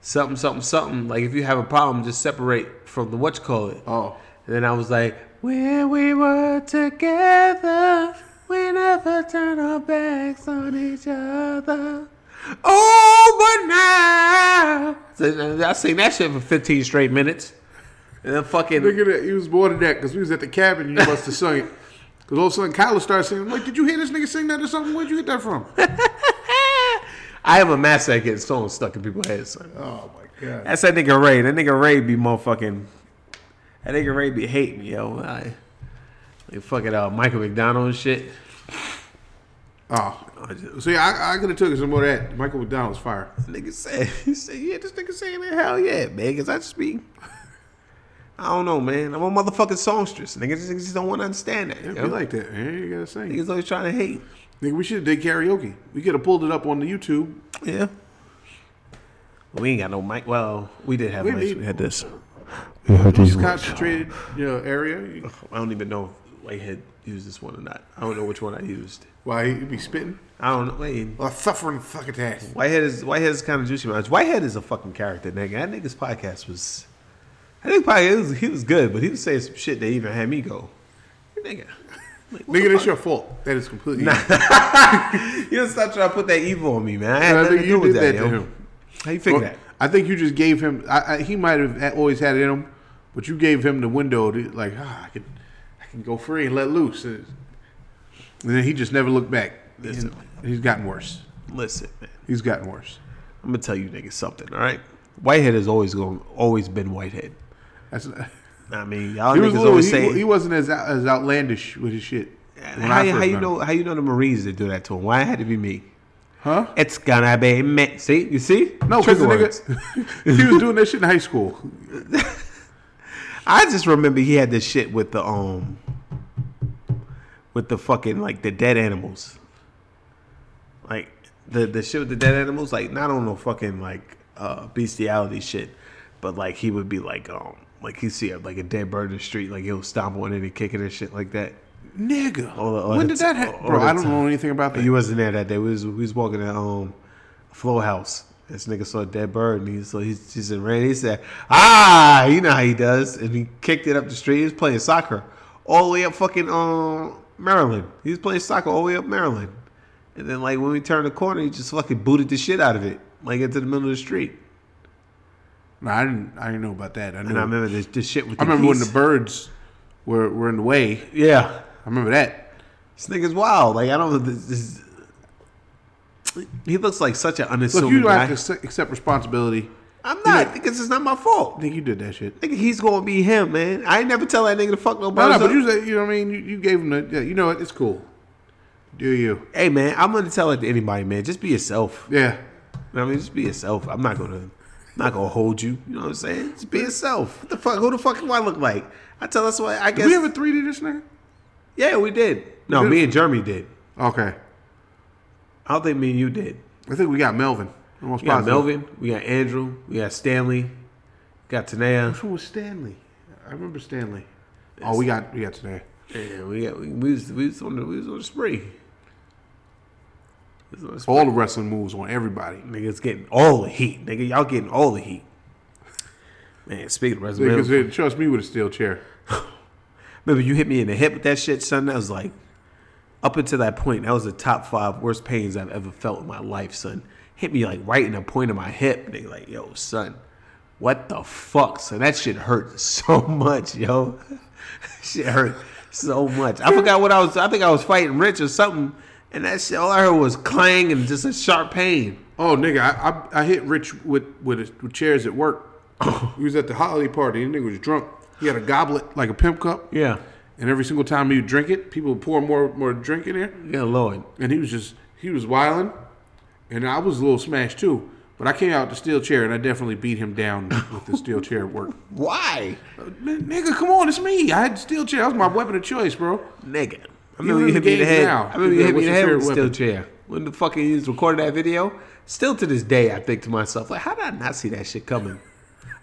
something, something, something. Like if you have a problem, just separate from the what you call it. Oh, And then I was like, where we were together, we never turn our backs on each other. Oh, but now. So I seen that shit for 15 straight minutes. And then fucking. nigga, that he was more than that because we was at the cabin. and You must have sung it. Because all of a sudden, Kyla started singing. I'm like, did you hear this nigga sing that or something? Where'd you get that from? I have a master at getting songs stuck in people's heads, son. oh my god. That's that nigga Ray. That nigga Ray be motherfucking. That nigga Ray be hating, yo. I, like fucking uh, Michael McDonald and shit. Oh, I just, so yeah, I, I could have took some more of that. Michael McDonald's fire. nigga said, he said, yeah, this nigga saying that. Hell yeah, man. Cause I just be. I don't know, man. I'm a motherfucking songstress. Niggas just, just don't want to understand that. Yeah, yo. be like that, man. You gotta sing. Niggas always trying to hate. Nigga, we should have did karaoke. We could have pulled it up on the YouTube. Yeah. We ain't got no mic. Well, we did have We mics. We had this. Just concentrated, you know, area. I don't even know if Whitehead used this one or not. I don't know which one I used. Why you be spitting? I don't know. Wait. Well, suffering fuck attack. Whitehead is Whitehead is kind of juicy. Man. Whitehead is a fucking character, nigga. That nigga's podcast was, I think probably he was, he was good, but he was saying some shit that even had me go, nigga. Like, Nigga, that's fuck? your fault. That is completely. You don't stop trying to put that evil on me, man. I had I nothing think to you do with that, that yo. to him. How you figure Well, that? I think you just gave him. I, I, he might have always had it in him, but you gave him the window to like, ah, I can, Can go free and let loose. And then he just never looked back. Listen. He's gotten worse. Listen, man. He's gotten worse. I'm gonna tell you niggas something. All right, Whitehead has always going, always been Whitehead. That's, I mean, y'all niggas little, always he, say. he wasn't as out- as outlandish with his shit. how, how you know? him. How you know the Marines that do that to him? Why it had to be me? Huh? It's gonna be me. See, you see? No, because the nigga, he was doing that shit in high school. I just remember he had this shit with the um with the fucking like the dead animals. Like the the shit with the dead animals, like not on no fucking like uh bestiality shit, but like he would be like um like he see a, like a dead bird in the street, like he'll stomp on it and kick it and shit like that. Nigga. All all when did that happen? Bro, I don't time. know anything about that. You wasn't there that day. We was we was walking at um Flow House. This nigga saw a dead bird and he so he just ran. He said, "Ah, you know how he does," and he kicked it up the street. He was playing soccer all the way up fucking um Maryland. He was playing soccer all the way up Maryland, and then like when we turned the corner, he just fucking booted the shit out of it like into the middle of the street. No, I didn't. I didn't know about that. I, knew, And I remember this, this shit with. I remember when the birds were were in the way. yeah. I remember that. This nigga's wild. Like I don't know. This, this, he looks like such an Look, unassuming you don't guy. have to accept- accept responsibility. I'm not because it's not my fault. Think you did that shit. Nigga, he's gonna be him, man. I ain't never tell that nigga to fuck no No, no, but you said, you know what I mean. You, you gave him the. Yeah, you know what? It's cool. Do you? hey, man, I'm gonna tell it to anybody, man. Just be yourself. Yeah. You know what I mean, just be yourself. I'm not gonna, not gonna hold you. You know what I'm saying? Just be yourself. What the fuck? Who the fuck do I look like? I tell us what. I Did guess. we a 3D this nigga? yeah, we did. No, did? me and Jeremy did. Okay. I don't think me and you did. I think we got Melvin. Almost We got positive. Melvin. We got Andrew. We got Stanley. Got Tanea. Which one was Stanley? I remember Stanley. Oh, we got we got today. And we got we, we was we was on the we was on the spree. We on the spree. All the wrestling moves on everybody. Niggas getting all the heat. Nigga, y'all getting all the heat. Man, speaking of Because resume, trust me with a steel chair. remember you hit me in the hip with that shit, son. That was like up until that point, that was the top five worst pains I've ever felt in my life, son. Hit me like right in the point of my hip, nigga. Like, yo, son, what the fuck, So That shit hurt so much, yo. shit hurt so much. I forgot what I was. I think I was fighting Rich or something, and that shit. All I heard was clang and just a sharp pain. Oh, nigga, I I, I hit Rich with with, with chairs at work. he was at the holiday party. and nigga was drunk. He had a goblet like a pimp cup, Yeah, and every single time he would drink it, people would pour more more drink in there, yeah, Lord. and he was just he was wilding, and I was a little smashed too. But I came out the steel chair, and I definitely beat him down with the steel chair at work. Why, Man, nigga, come on, it's me. I had the steel chair. That was my weapon of choice, bro. nigga? I remember you hit the me in the head. now, I remember you hit me in the head with the steel chair. When the fucking you recorded that video, still to this day, I think to myself, like, how did I not see that shit coming?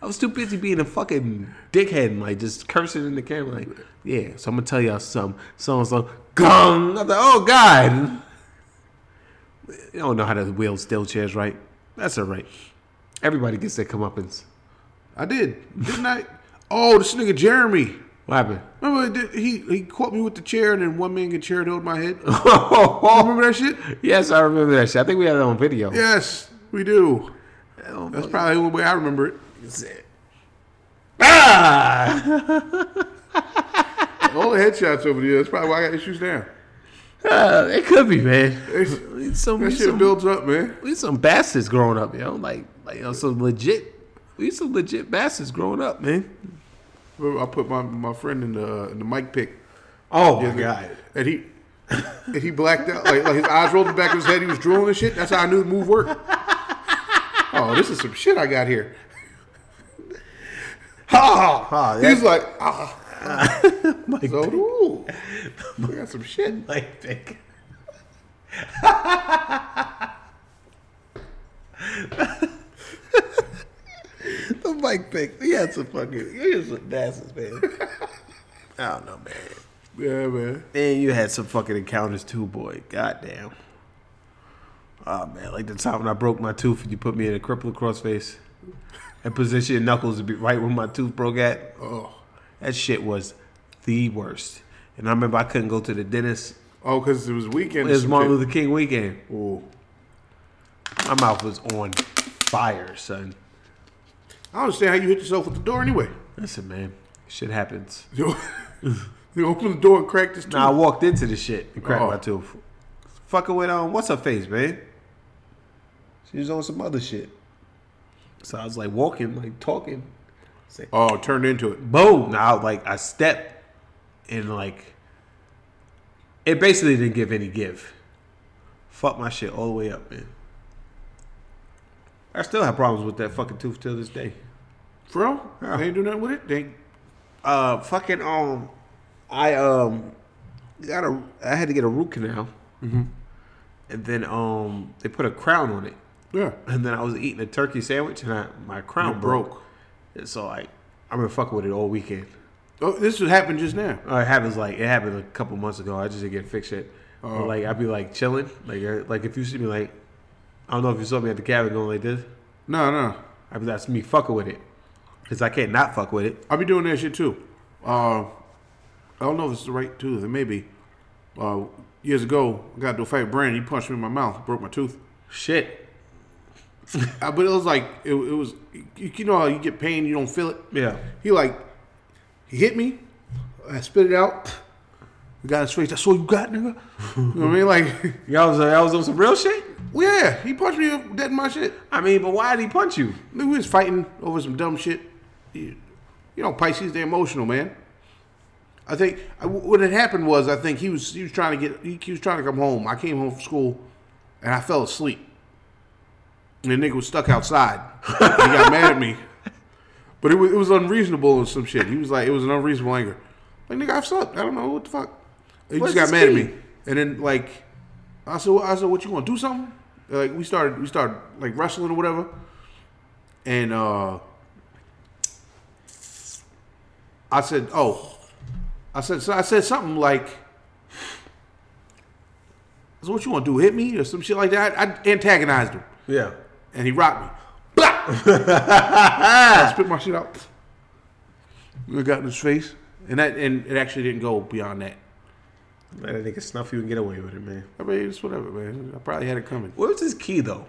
I was too busy being a fucking dickhead and like just cursing in the camera, like, yeah. So I'm gonna tell y'all something. So and so, gong. I thought, oh god, you don't know how to wield steel chairs, right? That's all right. Everybody gets their comeuppance. I did, didn't I? Oh, this nigga Jeremy. What happened? Remember he he caught me with the chair, and then one man get chair held my head. Remember that shit? yes, I remember that shit. I think we had it on video. Yes, we do. Oh, That's probably the only way I remember it. Ah! All the headshots over there. That's probably why I got issues now. Uh, it could be, man. It's- We some, That shit some, builds up, man. we some bastards growing up, yo. Like, like you know, some legit. We some legit bastards growing up, man. I put my, my friend in the in the mic pick. Oh the other- And he and he blacked out. Like, like his eyes rolled in the back of his head. He was drooling and shit. That's how I knew the move worked. Oh, this is some shit I got here. Ha! Ah, He's like, ah. Mike, So, ooh, we got some shit. Mike Pick. the Mike Pick. He had some fucking. He had some bastards, man. I don't know, man. Yeah, man. And you had some fucking encounters too, boy. Goddamn. Oh man, like the time when I broke my tooth and you put me in a Crippler Crossface and position your knuckles to be right where my tooth broke at. Oh, That shit was the worst. And I remember I couldn't go to the dentist. oh, because it was weekend. It was Martin. Luther King weekend. Ooh. My mouth was on fire, son. I don't understand how you hit yourself with the door anyway. Listen, man, shit happens. You, open the door and crack this tooth. Now I walked into the shit and cracked Oh. my tooth. Fucking with on. what's her face, man? She was on some other shit. So I was like walking, like talking. Oh, turned into it. boom! Now like I stepped and like it basically didn't give any give. Fuck my shit all the way up, man. I still have problems with that fucking tooth till this day. For real? Yeah. They ain't do nothing with it? They Uh, fucking um, I um, got a. I had to get a root canal, Mm-hmm. and then um they put a crown on it, Yeah. and then I was eating a turkey sandwich, and I, my crown broke. broke. So like I've been fucking with it all weekend. Oh, this would happen just now. Uh, it happens like it happened a couple months ago. I just didn't get fixed yet. Oh. But, like I'd be like chilling, like uh, like if you see me like I don't know if you saw me at the cabin going like this. No, no. I mean that's me fucking with it, cause I can't not fuck with it. I'll be doing that shit too. Uh, I don't know if it's the right tooth. It may be. Uh, years ago, I got into a fight with Brandon. He punched me in my mouth, broke my tooth. Shit. Uh, but it was like it, it was. You, you know how you get pain, you don't feel it. Yeah. He like he hit me. I spit it out. We got his face. That's all you got, nigga. You know what I mean? Like, Y'all was y'all was on some real shit. well, yeah, he punched me dead in my shit. I mean, but why did he punch you? We was fighting over some dumb shit. You you know, Pisces, they're emotional, man. I think I- what had happened was I think he was he was trying to get he, he was trying to come home. I came home from school, and I fell asleep. And the nigga was stuck outside. he got mad at me, but it was it was unreasonable and some shit. He was like it was an unreasonable anger. Like nigga, I've slept. I don't know what the fuck. He What's just got mad at me, and then like I said, I said, what you want to do something? Like we started we started like wrestling or whatever, and uh I said, oh, I said, so I said something like, so what you want to do? Hit me or some shit like that? I antagonized him, Yeah. And he rocked me. Blah! I spit my shit out. I got in his face, and that and it actually didn't go beyond that. Man, I think it's snuff you and get away with it, man. I mean, it's whatever, man. I probably had it coming. What was his key though?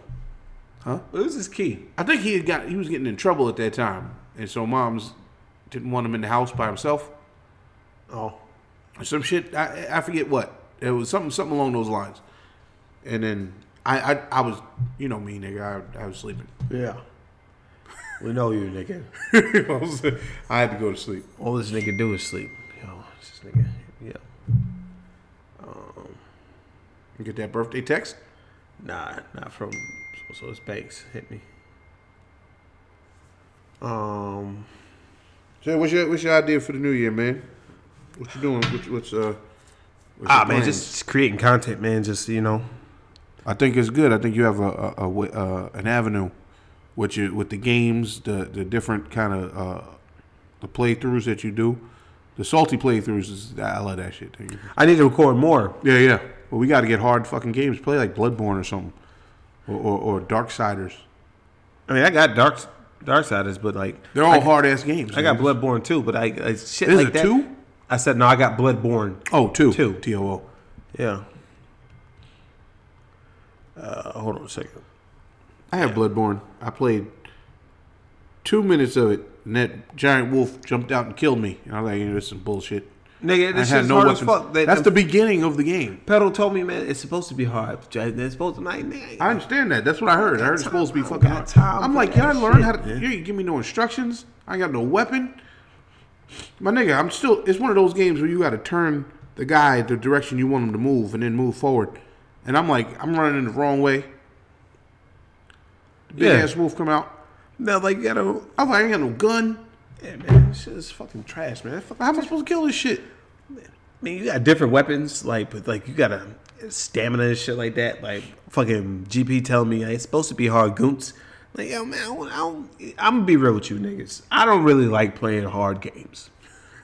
Huh? What was his key? I think he had got he was getting in trouble at that time, and so moms didn't want him in the house by himself. Oh. some shit. I, I forget what. It was something something along those lines. And then I I, I was you know me nigga. I, I was sleeping. Yeah. We know you, nigga. I, was- I had to go to sleep. All this nigga do is sleep. Yo, this nigga. Yeah. Um, You get that birthday text. Nah, not from. So it's Banks. Hit me. Um. So what's your what's your idea for the new year, man? What you doing? What, what's uh? What's Ah, your man, just creating content, man. Just you know. I think it's good. I think you have a, a, a uh, an avenue with you with the games, the the different kind of uh, the playthroughs that you do. The salty playthroughs is I love that shit. I need to record more. Yeah, yeah. Well, we got to get hard fucking games. Play like Bloodborne or something, or or, or Darksiders. I mean, I got dark Darksiders, but like They're all hard ass games. I got. Bloodborne too, but I, I shit Is like it that. two? I said no. I got Bloodborne. Oh, two. Two. T O O. Yeah. Uh, hold on a second. I have Bloodborne. I played two minutes of it, and that giant wolf jumped out and killed me. And I was like, "This is some bullshit." Nigga, this had shit's no hard weapons. as fuck. They- That's the beginning of the game. pedal told me, man, it's supposed to be hard. It's supposed to like, nigga, I understand that. That's what I heard. I heard it's supposed to be fucking hard. I'm like, can I learn shit, how to? man. You ain't give me no instructions. I ain't got no weapon. My nigga, I'm still. It's one of those games where you got to turn the guy the direction you want him to move and then move forward. And I'm like, I'm running in the wrong way. The big Yeah. ass wolf come out. No, like you gotta. I was like, I ain't got no gun. Yeah, man, this shit is fucking trash, man. How am I supposed to kill this shit? I mean, you got different weapons, like, but like you got a stamina and shit like that. Like, fucking GP telling me like, it's supposed to be hard goons. Like, yo, man, I don't, I don't, I'm gonna be real with you niggas. I don't really like playing hard games.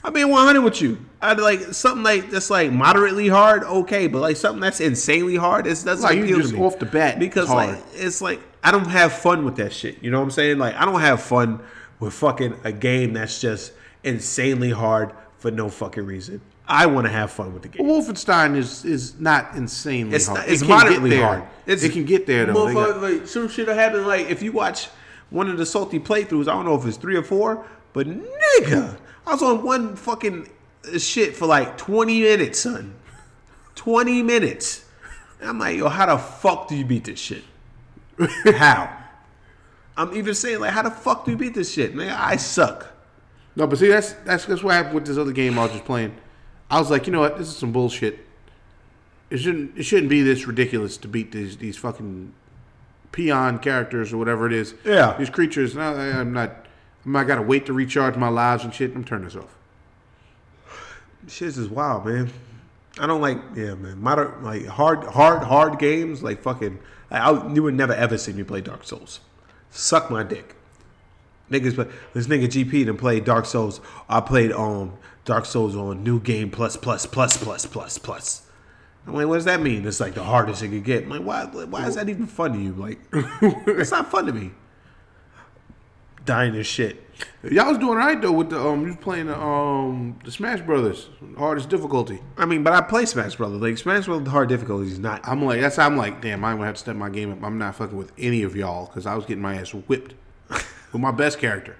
I mean, 100 with you. I'd like something like that's like moderately hard, okay, but like something that's insanely hard, it's that's Like, like you just off the bat, because hard. like it's like I don't have fun with that shit. You know what I'm saying? Like I don't have fun with fucking a game that's just insanely hard for no fucking reason. I want to have fun with the game. Wolfenstein is is not insanely It's hard. not, it's it can get moderately there. hard. It's, it can get there though. Got- like, some shit will happen. Like if you watch one of the salty playthroughs, I don't know if it's three or four, but nigga, I was on one fucking uh, shit for like 20 minutes, son. 20 minutes. And I'm like, yo, how the fuck do you beat this shit? how? I'm even saying like, how the fuck do you beat this shit? Man, I suck. No, but see, that's that's that's what happened with this other game I was just playing. I was like, you know what, this is some bullshit. It shouldn't it shouldn't be this ridiculous to beat these these fucking peon characters or whatever it is. Yeah. these creatures. No, I- I'm not. Not gotta wait to recharge my lives and shit. I'm turning this off. Shit is wild, man. I don't like yeah, man. Modern like hard, hard, hard games like fucking. I, I, you would never ever see me play Dark Souls. Suck my dick. Niggas, but this nigga GP done played Dark Souls. I played um Dark Souls on New Game Plus Plus Plus Plus Plus Plus. I'm like, what does that mean? It's like the hardest it could get. I'm like, why? Why is that even fun to you? Like, it's not fun to me. Dying as shit. Y'all was doing all right though with the um. You was playing the um the Smash Brothers hardest difficulty. I mean, but I play Smash Brothers. Like Smash Brothers, hard difficulty is not. I'm like that's how I'm like damn. I'm gonna have to step my game up. I'm not fucking with any of y'all because I was getting my ass whipped with my best character.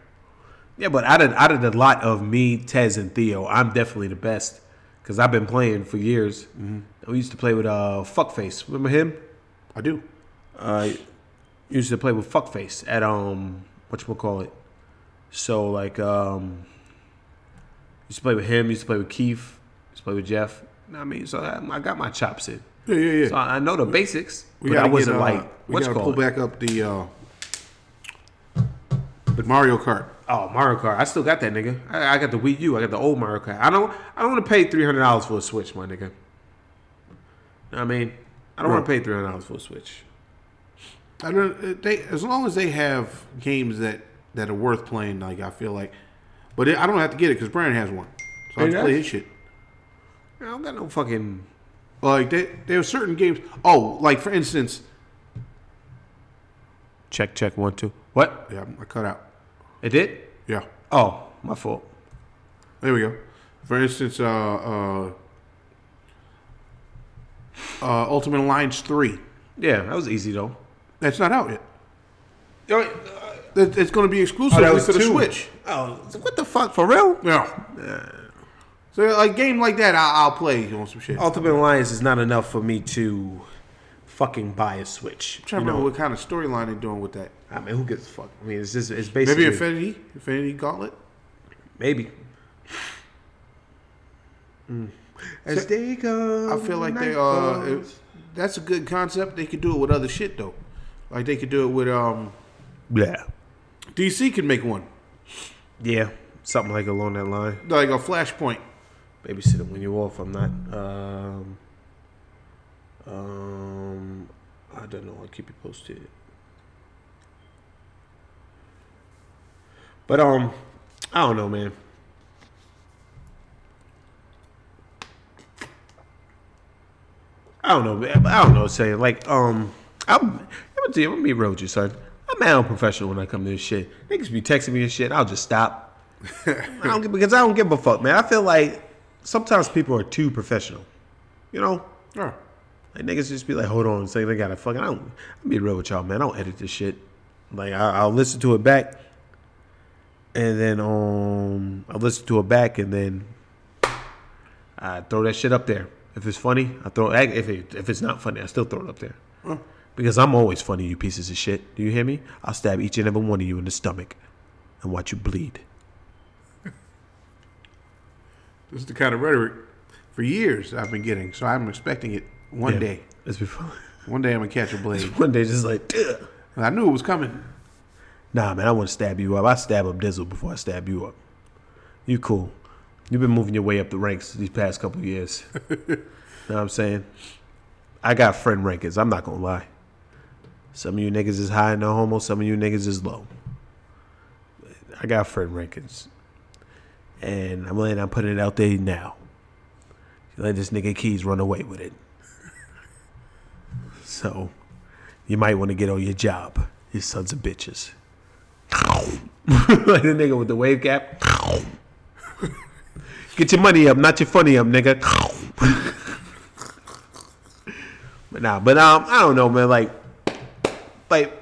Yeah, but out of out of the lot of me, Tez, and Theo, I'm definitely the best because I've been playing for years. We used to play with uh Fuckface. Remember him? I do. Uh, used to play with Fuckface at um what you call it. So like um, used to play with him. Used to play with Keith. Used to play with Jeff. You know what I mean, so I, I got my chops in. Yeah, yeah, yeah. So I I know the basics, we but I wasn't get, uh, like we what's gotta pull back up the uh the Mario Kart. Oh, Mario Kart. I still got that nigga. I, I got the Wii U. I got the old Mario Kart. I don't. I don't want to pay three hundred dollars for a Switch, my nigga. You know what I mean, I don't want to pay three hundred dollars for a Switch. I don't. uh, They as long as they have games that that are worth playing. Like I feel like, but it, I don't have to get it because Brian has one, so I He just play his shit. I don't got no fucking. Like they, there are certain games. Oh, like for instance, Check, check, one, two. What? yeah, I cut out. It did? Yeah, Oh, my fault. there we go. For instance, uh, uh, uh, Ultimate Alliance three. Yeah, that was easy though. That's not out yet. Yo, It- It's going to be exclusively was for the two. Switch. Oh, what the fuck for real? Yeah. So like game like that, I, I'll play on some shit. I'm Ultimate Alliance is not enough for me to fucking buy a Switch. trying You to know, remember what kind of storyline they're doing with that. I mean, who gives a fuck? I mean, it's just it's basically Maybe Infinity, Infinity Gauntlet. Maybe. As they go, I feel like they are. uh, that's a good concept. They could do it with other shit though. Like they could do it with um, yeah, DC could make one yeah, something like along that line. like a Flashpoint. Babysit it when you're off. I'm not. Um, um, I don't know. I'll keep you posted. But um, I don't know, man. I don't know. man. I don't know. what to Say like um, I'm. I'm gonna you, I'm gonna be real with you, son. I'm mad unprofessional when I come to this shit. Niggas be texting me and shit. I'll just stop. I don't because I don't give a fuck, man. I feel like sometimes people are too professional. You know, Yeah. like niggas just be like, hold on, say they got to fucking. I don't. I'll be real with y'all, man. I don't edit this shit. Like I, I'll listen to it back, and then um, I'll listen to it back, and then I throw that shit up there. If it's funny, I throw. It if it, if it's not funny, I still throw it up there. Because I'm always funny, you pieces of shit. Do you hear me? I'll stab each and every one of you in the stomach, and watch you bleed. This is the kind of rhetoric for years I've been getting. So I'm expecting it one Yeah. day. It's before. One day I'm gonna catch a blade. One day, just like, Ugh. I knew it was coming. nah, man, I want to stab you up. I stab up Dizzle before I stab you up. You cool. You've been moving your way up the ranks these past couple of years. You know what I'm saying? I got friend rankings. I'm not gonna lie. Some of you niggas is high the homo. Some of you niggas is low. I got Fred Rankins, and I'm letting I'm putting it out there now. Let this nigga Keys run away with it. So, you might want to get on your job, you sons of bitches. like the nigga with the wave cap. Get your money up, not your funny up, nigga. but nah, but um, I don't know, man. Like, like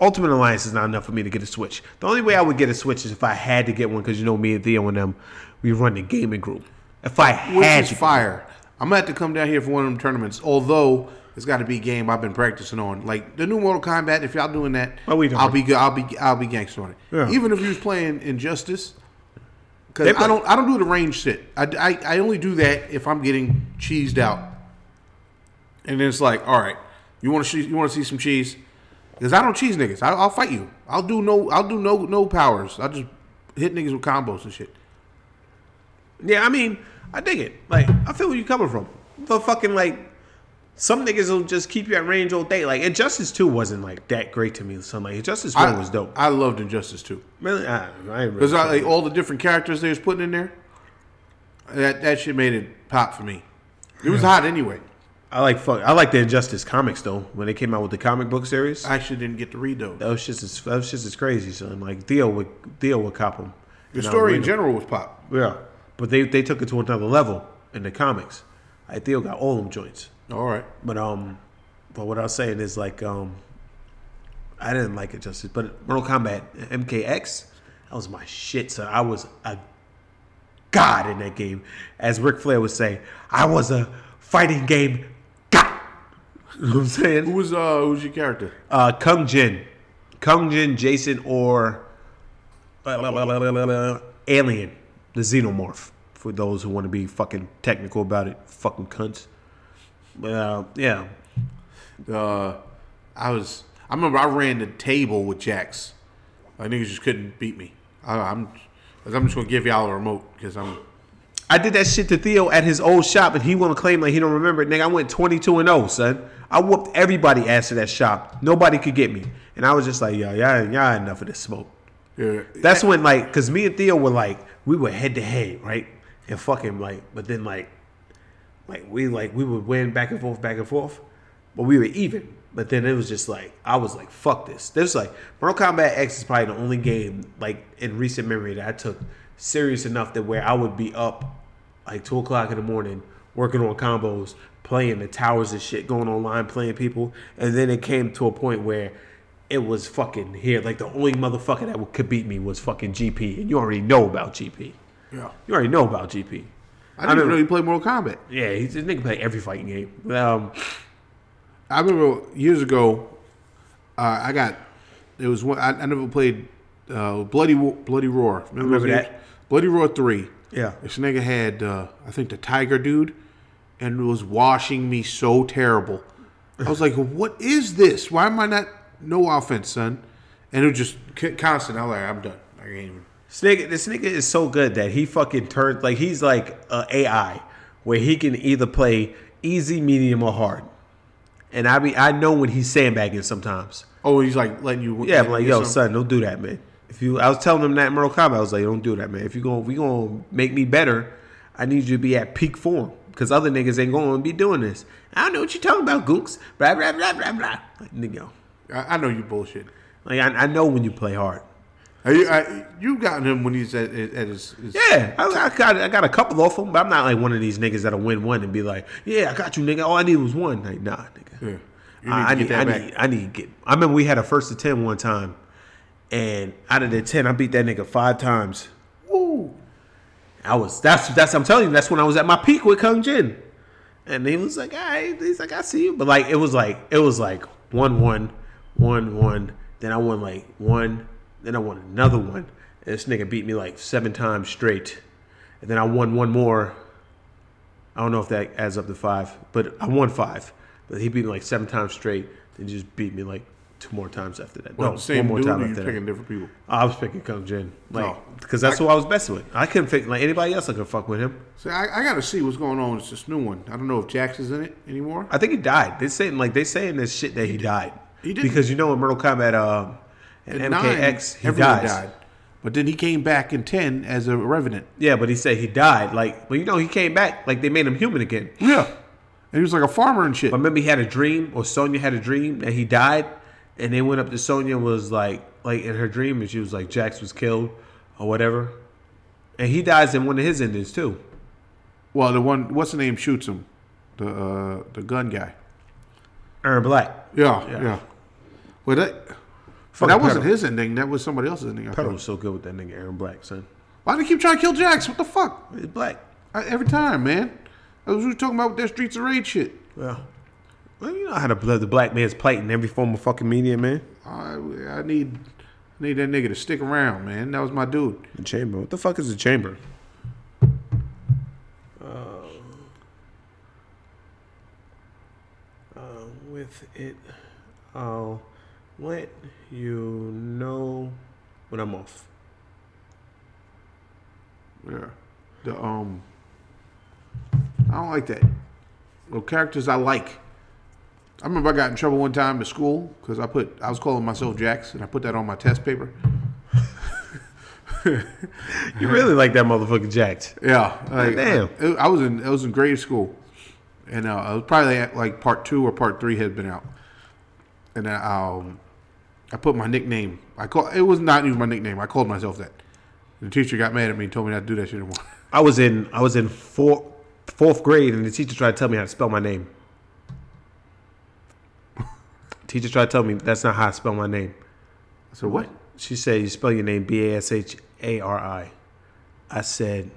Ultimate Alliance is not enough for me to get a Switch. The only way I would get a Switch is if I had to get one, because you know me and Theo and them, we run the gaming group. If I Which had is to, fire. I'm gonna have to come down here for one of them tournaments. Although it's got to be a game I've been practicing on, like the new Mortal Kombat. If y'all doing that, Oh, we I'll be good. I'll be I'll be gangster on it. Yeah. Even if you was playing Injustice, because I don't I don't do the range shit. I, I I only do that if I'm getting cheesed out. And then it's like, all right, you want to you want to see some cheese? Because I don't cheese niggas. I, I'll fight you. I'll do no I'll do no no powers. I'll just hit niggas with combos and shit. Yeah, I mean, I dig it. Like I feel where you coming from. The fucking like some niggas will just keep you at range all day. Like Injustice Two wasn't like that great to me. So like Injustice One I, was dope. I loved Injustice Two. really, I, I really Because uh, like, all the different characters they was putting in there, that that shit made it pop for me. It was hot anyway. I like fuck. I like the Injustice comics though. When they came out with the comic book series, I actually didn't get to read those. that was just as that was just as crazy. So like Theo would Theo would cop them. The story in general was pop. Yeah, but they they took it to another level in the comics. Like Theo got all them joints. All right. But um, but what I was saying is like um, I didn't like Injustice, but Mortal Kombat MKX, that was my shit. So I was a god in that game, as Ric Flair would say. I was a fighting game. You know what I'm Who saying? was uh who was your character? Uh, Kung Jin, Kung Jin, Jason, or Alien, the Xenomorph. For those who want to be fucking technical about it, fucking cunts. But uh, yeah, Uh, I was. I remember I ran the table with Jax. I niggas just couldn't beat me. I, I'm. I'm just gonna give y'all a remote because I'm. I did that shit to Theo at his old shop, and he want to claim like he don't remember it. Nigga, I went 22 and 0, son. I whooped everybody ass at that shop. Nobody could get me, and I was just like, yo, y'all, y'all enough of this smoke. Yeah, That's when like, cause me and Theo were like, we were head to head, right? And fucking like, but then like, like we like we would win back and forth, back and forth, but we were even. But then it was just like I was like, fuck this. This was like Mortal Kombat X is probably the only game like in recent memory that I took serious enough that where I would be up like two o'clock in the morning working on combos, playing the towers and shit, going online playing people, and then it came to a point where it was fucking here. Like the only motherfucker that could beat me was fucking GP, and you already know about GP. yeah. You already know about GP. I didn't remember- really played Mortal Kombat. Yeah, he's this nigga play every fighting game. Um, I remember years ago, uh, I got it was one I, I never played uh, Bloody Bloody Roar. Remember, remember that. Bloody Roar three. Yeah. this nigga had uh, I think the Tiger dude, and was washing me so terrible. I was like, "What is this? Why am I not? No offense, son." And it was just constant. I was like, "I'm done. I can't even." This nigga, this nigga is so good that he fucking turned like he's like a AI where he can either play easy, medium, or hard. And I mean, I know when he's sandbagging sometimes. Oh, he's like letting you. Yeah, I'm like, yo, get some- son, don't do that, man. If you, I was telling him that in Mortal Kombat, I was like, don't do that, man. If you gonna, we gonna make me better, I need you to be at peak form because other niggas ain't gonna be doing this. I don't know what you're talking about, Gooks. Blah blah blah blah blah. Like, nigga, I, I know you bullshit. like I, I know when you play hard. Are you, I, you gotten him when he's at, at his, his Yeah, I, I got I got a couple off him, but I'm not like one of these niggas that'll win one and be like, yeah, I got you, nigga. All I need was one. Like, nah, nigga. Yeah. Need I, I need, I need, I need get. I remember we had a first to ten one time, and out of the ten, I beat that nigga five times. Woo. I was that's that's I'm telling you that's when I was at my peak with Kung Jin, and he was like, all right, he's like, I see you, but like it was like it was like one one, one one, then I won like one, then I won another one. And this nigga beat me like seven times straight, and then I won one more. I don't know if that adds up to five, but I won five. But he beat me like seven times straight, then just beat me like two more times after that. Well, no, same one more dude, time after that. picking different people? I was picking Kung Jin, like No. because that's who I was messing with. I couldn't pick like anybody else. I could fuck with him. So I, I got to see what's going on with this new one. I don't know if Jax is in it anymore. I think he died. They saying like they saying this shit that he, died. He didn't. because you know in Mortal Kombat um, and In MKX he dies. died. But then he came back in 10 as a Revenant. Yeah, but he said he died. Like, but you know he came back. Like they made him human again. Yeah. And he was like a farmer and shit. But remember he had a dream, or Sonya had a dream that he died, and they went up to Sonya and was like, like in her dream, and she was like Jax was killed or whatever, and he dies in one of his endings too. Well, the one, what's the name, shoots him. The uh, the gun guy. Erron Black. Yeah, Yeah. yeah. Well, that, that wasn't his ending. That was somebody else's ending. I thought. was so good with that nigga Erron Black, son. Why do they keep trying to kill Jax? What the fuck? He's black. I, every time, man. That's what we were talking about with that Streets of Rage shit. Well, well, you know how to blood the black man's plight in every form of fucking media, man. I, I need I need that nigga to stick around, man. That was my dude. The chamber. What the fuck is the chamber? Uh, with it, I'll let you know when I'm off. Yeah. The um I don't like that. Well, characters I like. I remember I got in trouble one time at school because I put I was calling myself Jax and I put that on my test paper. You really like that motherfucker jacked. Yeah, like, Damn. I, I was in I was in grade school, and uh, I was probably at, like part two or part three had been out, and I, um, I put my nickname. I call it was not even my nickname. I called myself that. The teacher got mad at me and told me not to do that shit anymore. I was in I was in four, fourth grade, and the teacher tried to tell me how to spell my name. Teacher tried to tell me that's not how I spell my name. So what? She said you spell your name B A S H A R I. I said,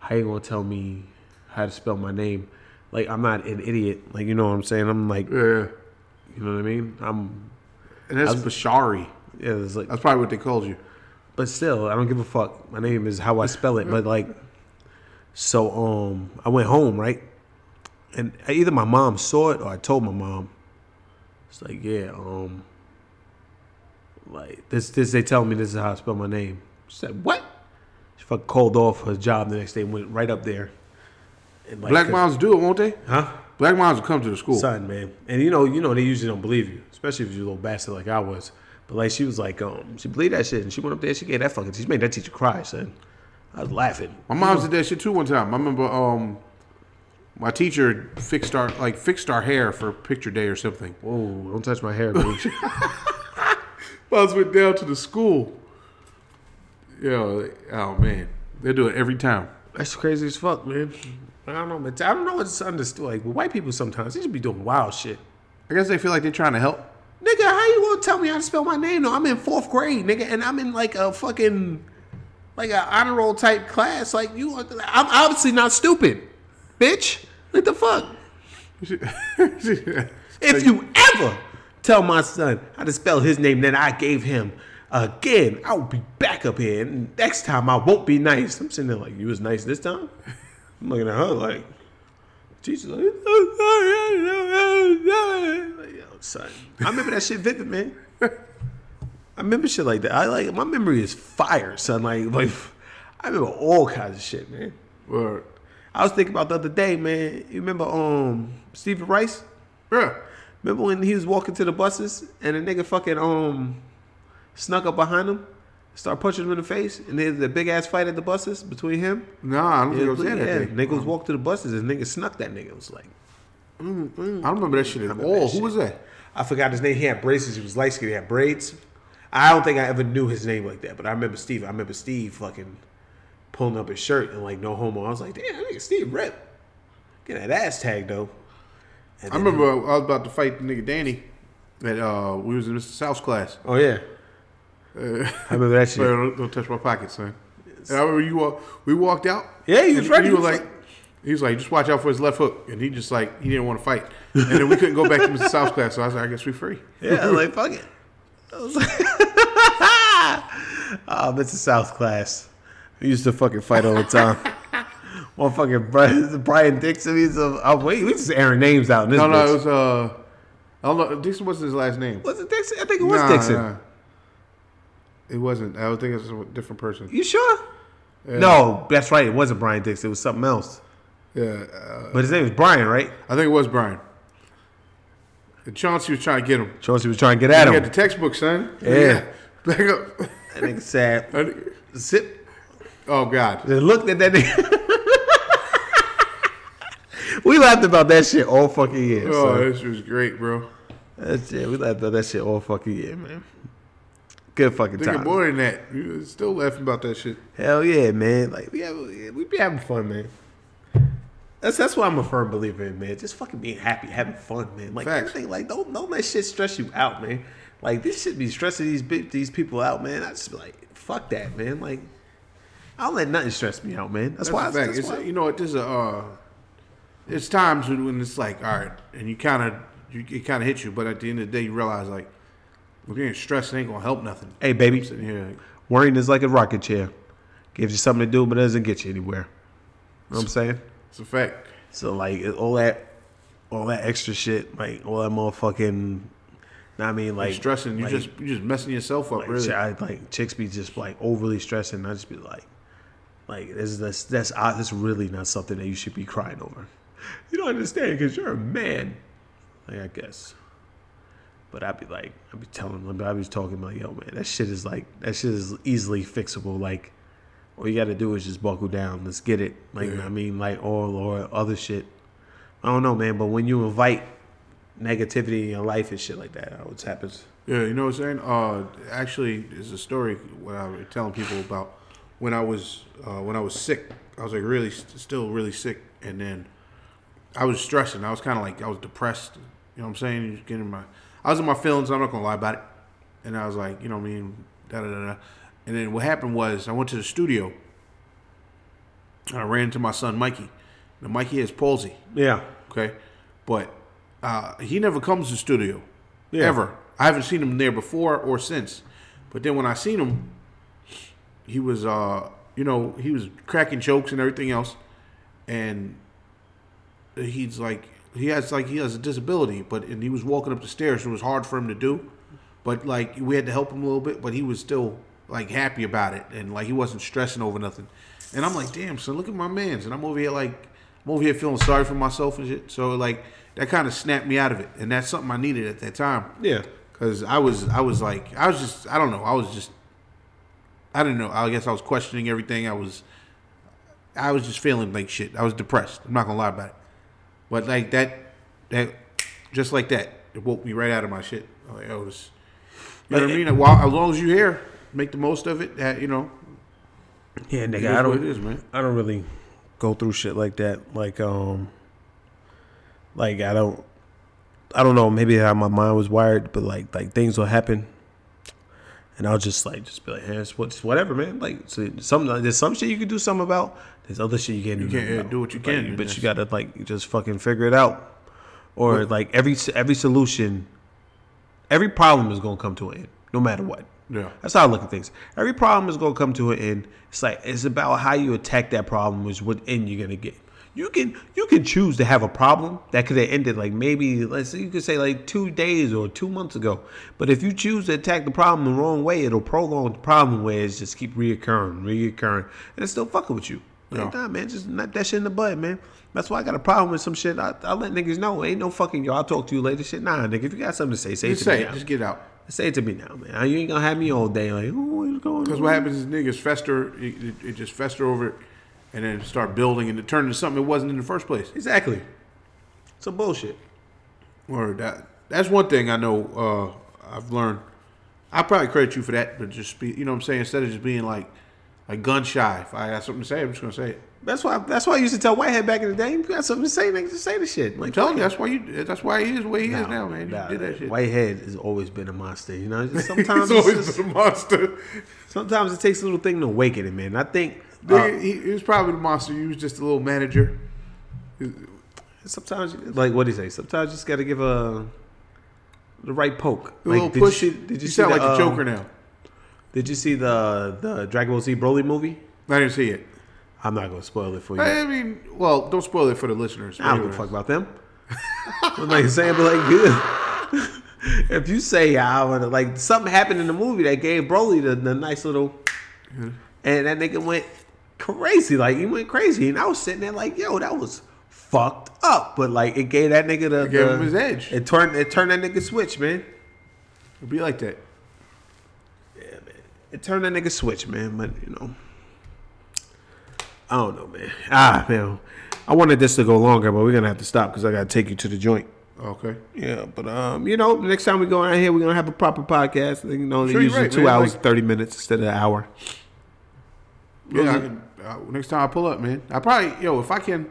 how you gonna tell me how to spell my name? Like I'm not an idiot. Like you know what I'm saying? I'm like, Yeah, you know what I mean? I'm and that's Bashari. yeah. It's like, That's probably what they called you. but still, I don't give a fuck. My name is how I spell it. But like, so um, I went home right, and either my mom saw it or I told my mom. It's like yeah, um, like this this they tell me this is how I spell my name. She said what? She fucking called off her job the next day, and went right up there. And like, Black moms do it, won't they? huh? Black moms will come to the school. son, man. And you know, you know, they usually don't believe you, especially if you're a little bastard like I was. But like, she was like, um, she believed that shit, and she went up there, she gave that fucking, she made that teacher cry, son. I was laughing. My mom did that shit too one time. I remember um, my teacher fixed our like fixed our hair for picture day or something. Whoa, don't touch my hair, bitch. Moms went down to the school. Yo, oh man, they do it every time. That's crazy as fuck, man. I don't know, man. I don't know what's understood. Like with white people, sometimes they just be doing wild shit. I guess they feel like they're trying to help. Nigga, how you gonna tell me how to spell my name? No, I'm in fourth grade, nigga, and I'm in like a fucking like a honor roll type class. Like you, I'm obviously not stupid, bitch. What the fuck? If you ever tell my son how to spell his name that I gave him again, I will be back up here. And next time I won't be nice. I'm sitting there like, you was nice this time? I'm looking at her like, teacher's like, like, yo, son. I remember that shit vivid, man. I remember shit like that. I like my memory is fire, son. Like, like I remember all kinds of shit, man. Or, I was thinking about the other day, man. You remember um Stephen Rice? yeah, Remember when he was walking to the buses and a nigga fucking um snuck up behind him, started punching him in the face, and there's a big ass fight at the buses between him. nah, I don't think I was that day. niggas walked to the buses and nigga snuck that nigga. It was like I don't remember that shit at all. Who was that? I forgot his name. He had braces. He was light skinned. He had braids. I don't think I ever knew his name like that, but I remember Steve. I remember Steve fucking pulling up his shirt and like no homo. I was like, damn, nigga Steve rip. Get that ass tag though. I remember I was about to fight the nigga Danny. That uh, we was in Mr. South's class. Oh yeah. Uh, I remember that shit. Don't, don't touch my pocket, son. And I remember you walk, we walked out. Yeah, he was ready. He was like, he was like, just watch out for his left hook, and he just like he didn't want to fight. And then we couldn't go back to Mr. South's class, so I was like, I guess we free. Yeah, like fuck it. I was like, oh, Mr. South class. We used to fucking fight all the time. One fucking Brian, Brian Dixon. He's a, oh wait, we just airing names out in this. No, no, it was uh, I don't know. Dixon wasn't his last name. was it Dixon? I think it was Nah, Dixon. nah. It wasn't. I was thinking it was a different person. You sure? No, that's right. It wasn't Brian Dixon. It was something else. Yeah, uh, But his name was Brian, right? I think it was Brian. And Chauncey was trying to get him. Chauncey was trying to get at He him. had the textbook, son. Yeah. Back up. That nigga said, "Zip." Oh God. They looked at that nigga. we laughed about that shit all fucking year. Oh, son. this was great, bro. That's it. We laughed about that shit all fucking year, man. Good fucking Thinking time. more than that. You still laughing about that shit. Hell yeah, man. Like we have, we be having fun, man. That's that's what I'm a firm believer in, man. Just fucking being happy, having fun, man. Like Facts. everything, like don't don't let shit stress you out, man. Like this shit be stressing these these people out, man. I just be like, fuck that, man. Like I don't let nothing stress me out, man. That's, That's why. That's It's, why. you know what? There's a. Uh, it's times when, it's like, all right, and you kind of, you, it kind of hits you, but at the end of the day, you realize like, if you're stressed, it ain't gonna help nothing. hey, baby, Sitting here, like, worrying is like a rocket chair. Gives you something to do, but doesn't get you anywhere. You know what I'm saying? it's a fact. So like all that, all that extra shit, like all that motherfucking. I mean, like stressing, you like- just you just messing yourself up, Like, really. I, like chicks be just like overly stressing. I just be like, Like that's that's that's, uh, really not something that you should be crying over. You don't understand because you're a man. Like I guess. But I'd be like, I'd be telling them, I'd be talking like, yo, man, that shit is like, that shit is easily fixable. Like, all you got to do is just buckle down. Let's get it. Like, Yeah. I mean, like, or or other shit. I don't know, man. But when you invite negativity in your life and shit like that, that what happens. Yeah, you know what I'm saying? Uh, actually, there's a story what I was telling people about when I was uh, when I was sick. I was like really still really sick, and then I was stressing. I was kind of like I was depressed. You know what I'm saying? Just getting my I was in my feelings. I'm not gonna lie about it. And I was like, you know what I mean? Da da da. da. And then what happened was I went to the studio. And I ran into my son Mikey. Now Mikey has palsy. Yeah. Okay, but uh, he never comes to the studio Yeah. ever. I haven't seen him there before or since. But then when I seen him, he was, uh, you know, he was cracking jokes and everything else, and he's like, he has like he has a disability, but and he was walking up the stairs. It was hard for him to do, but like we had to help him a little bit. But he was still like happy about it, and like he wasn't stressing over nothing. And I'm like, damn, son, look at my man's, and I'm over here like, I'm over here feeling sorry for myself and shit. So like that kind of snapped me out of it, and that's something I needed at that time. Yeah. Cause I was, I was like, I was just, I don't know, I was just, I don't know. I guess I was questioning everything. I was, I was just feeling like shit. I was depressed. I'm not gonna lie about it. But like that, that, just like that, it woke me right out of my shit. I'm like, oh, this, you know what I mean? While, as long as you're here, make the most of it. That, you know, Yeah, nigga. I don't. it is, man. I don't really go through shit like that. Like um, like I don't. I don't know. Maybe how my mind was wired, but like like things will happen, and I'll just like just be like, hey, it's what- it's whatever, man. Like so some there's some shit you can do something about. There's other shit you can't. You do can't, about. do what you Like, can, but and you gotta like just fucking figure it out, or like every every solution, every problem is gonna come to an end, no matter what. Yeah. That's how I look at things. Every problem is gonna come to an end. It's like it's about how you attack that problem, is what end you're gonna get. You can you can choose to have a problem that could have ended like maybe let's say you could say like two days or two months ago. But if you choose to attack the problem the wrong way, it'll prolong the problem where it's just keep reoccurring, reoccurring, and it's still fucking with you. Like, Yeah. nah, man, just nip that shit in the bud, man. That's why I got a problem with some shit. I, I let niggas know. Ain't no fucking yo. I'll talk to you later. Shit, nah, nigga. If you got something to say, say Just it to say me. it. now. Just get out. Say it to me now, man. You ain't gonna have me all day like, oh, what's going on? Because what happens is niggas fester, it, it, it just fester over and then start building, and it turn into something it wasn't in the first place. Exactly. Some bullshit. Or that that's one thing I know uh, I've learned. I probably credit you for that, but just be you know what I'm saying instead of just being like like gun shy. If I got something to say, I'm just gonna say it. That's why. That's why I used to tell Whitehead back in the day. You got something to say, nigga. Just say the shit. Like, I'm telling you, that's why you. That's why he is the way he Nah, is now, man. You nah, did that shit. Whitehead has always been a monster. You know, sometimes He's it's always just- been a monster. sometimes it takes a little thing to awaken him, man. I think. Uh, he, he was probably the monster. He was just a little manager. sometimes, like what do you say? Sometimes you just got to give a the right poke. A like, little did push. You see, did you, you see sound the, like um, Joker now. Did you see the the Dragon Ball Z Broly movie? I didn't see it. I'm not gonna spoil it for you. I mean, well, don't spoil it for the listeners. I don't give a fuck about them. I'm like saying, but like, good. if you say I want to, like, something happened in the movie that gave Broly the, the nice little, and that nigga went crazy. Like, he went crazy. And I was sitting there like, yo, that was fucked up. But like, it gave that nigga the. It gave the- him his edge. It turned, it turned that nigga switch, man. It'd be like that. Yeah, man. It turned that nigga switch, man. But, you know. I don't know, man. Ah, man. I wanted this to go longer, but we're to have to stop because I got to take you to the joint. Okay. Yeah, but um, you know, next time we go out here, we're gonna have a proper podcast. You know, Sure, usually right, two man. hours, Like- thirty minutes instead of an hour. Yeah, uh, next time I pull up, man. I probably, yo, if I can,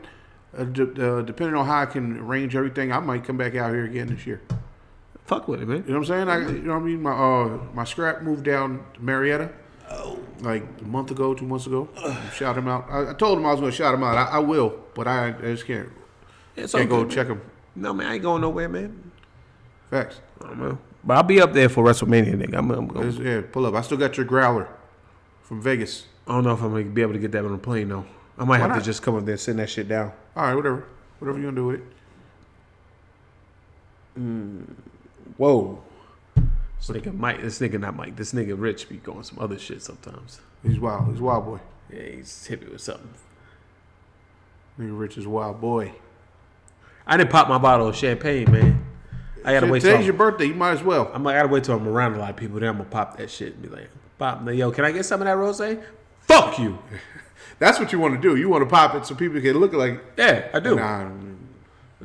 uh, d- uh, depending on how I can arrange everything, I might come back out here again this year. Fuck with it, man. You know what I'm saying? I, you know what I mean? My uh, my scrap moved down to Marietta. Like a month ago, two months ago. shout him out. I, I told him I was going to shout him out. I, I will, but I, I just can't. It's Can't go good, check man. him. No, man, I ain't going nowhere, man. Facts. I don't know, but I'll be up there for WrestleMania, nigga. I'm, I'm going. Yeah, pull up. I still got your growler from Vegas. I don't know if I'm gonna be able to get that on a plane though. I might have not? to just come up there and send that shit down. All right, whatever. Whatever you gonna do with it. Mm, whoa. This nigga Mike, this nigga not Mike, this nigga Rich be going some other shit sometimes. He's wild. He's a wild boy. Yeah, he's hit me with something. Nigga Rich is a wild boy. I didn't pop my bottle of champagne, man. I gotta wait till Today's your birthday. You might as well. I'm like, I gotta wait till I'm around a lot of people. Then I'm gonna pop that shit and be like, pop, yo, can I get some of that rose? Fuck you. That's what you want to do. You want to pop it so people can look like. Yeah, I do. Nah,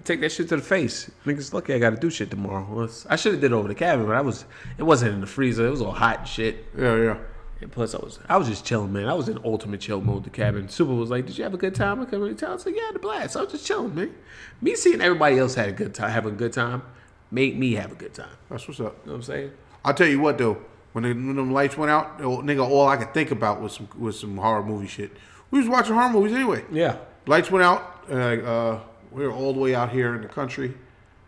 Take that shit to the face. Niggas, lucky I gotta do shit tomorrow. Well, I should have did it over the cabin, but I was. It wasn't in the freezer. It was all hot and shit. yeah, yeah. And plus, I was I was just chilling, man. I was in ultimate chill mode. The cabin. Super was like, "Did you have a good time?" I couldn't really tell. I was like, "Yeah, the blast." I was just chilling, man. Me seeing everybody else had a good time, having a good time, made me have a good time. That's what's up. You know what I'm saying? I'll tell you what though, when, the, when them lights went out, nigga, all I could think about was some was some horror movie shit. We was watching horror movies anyway. Yeah. Lights went out. Uh, uh, we were all the way out here in the country.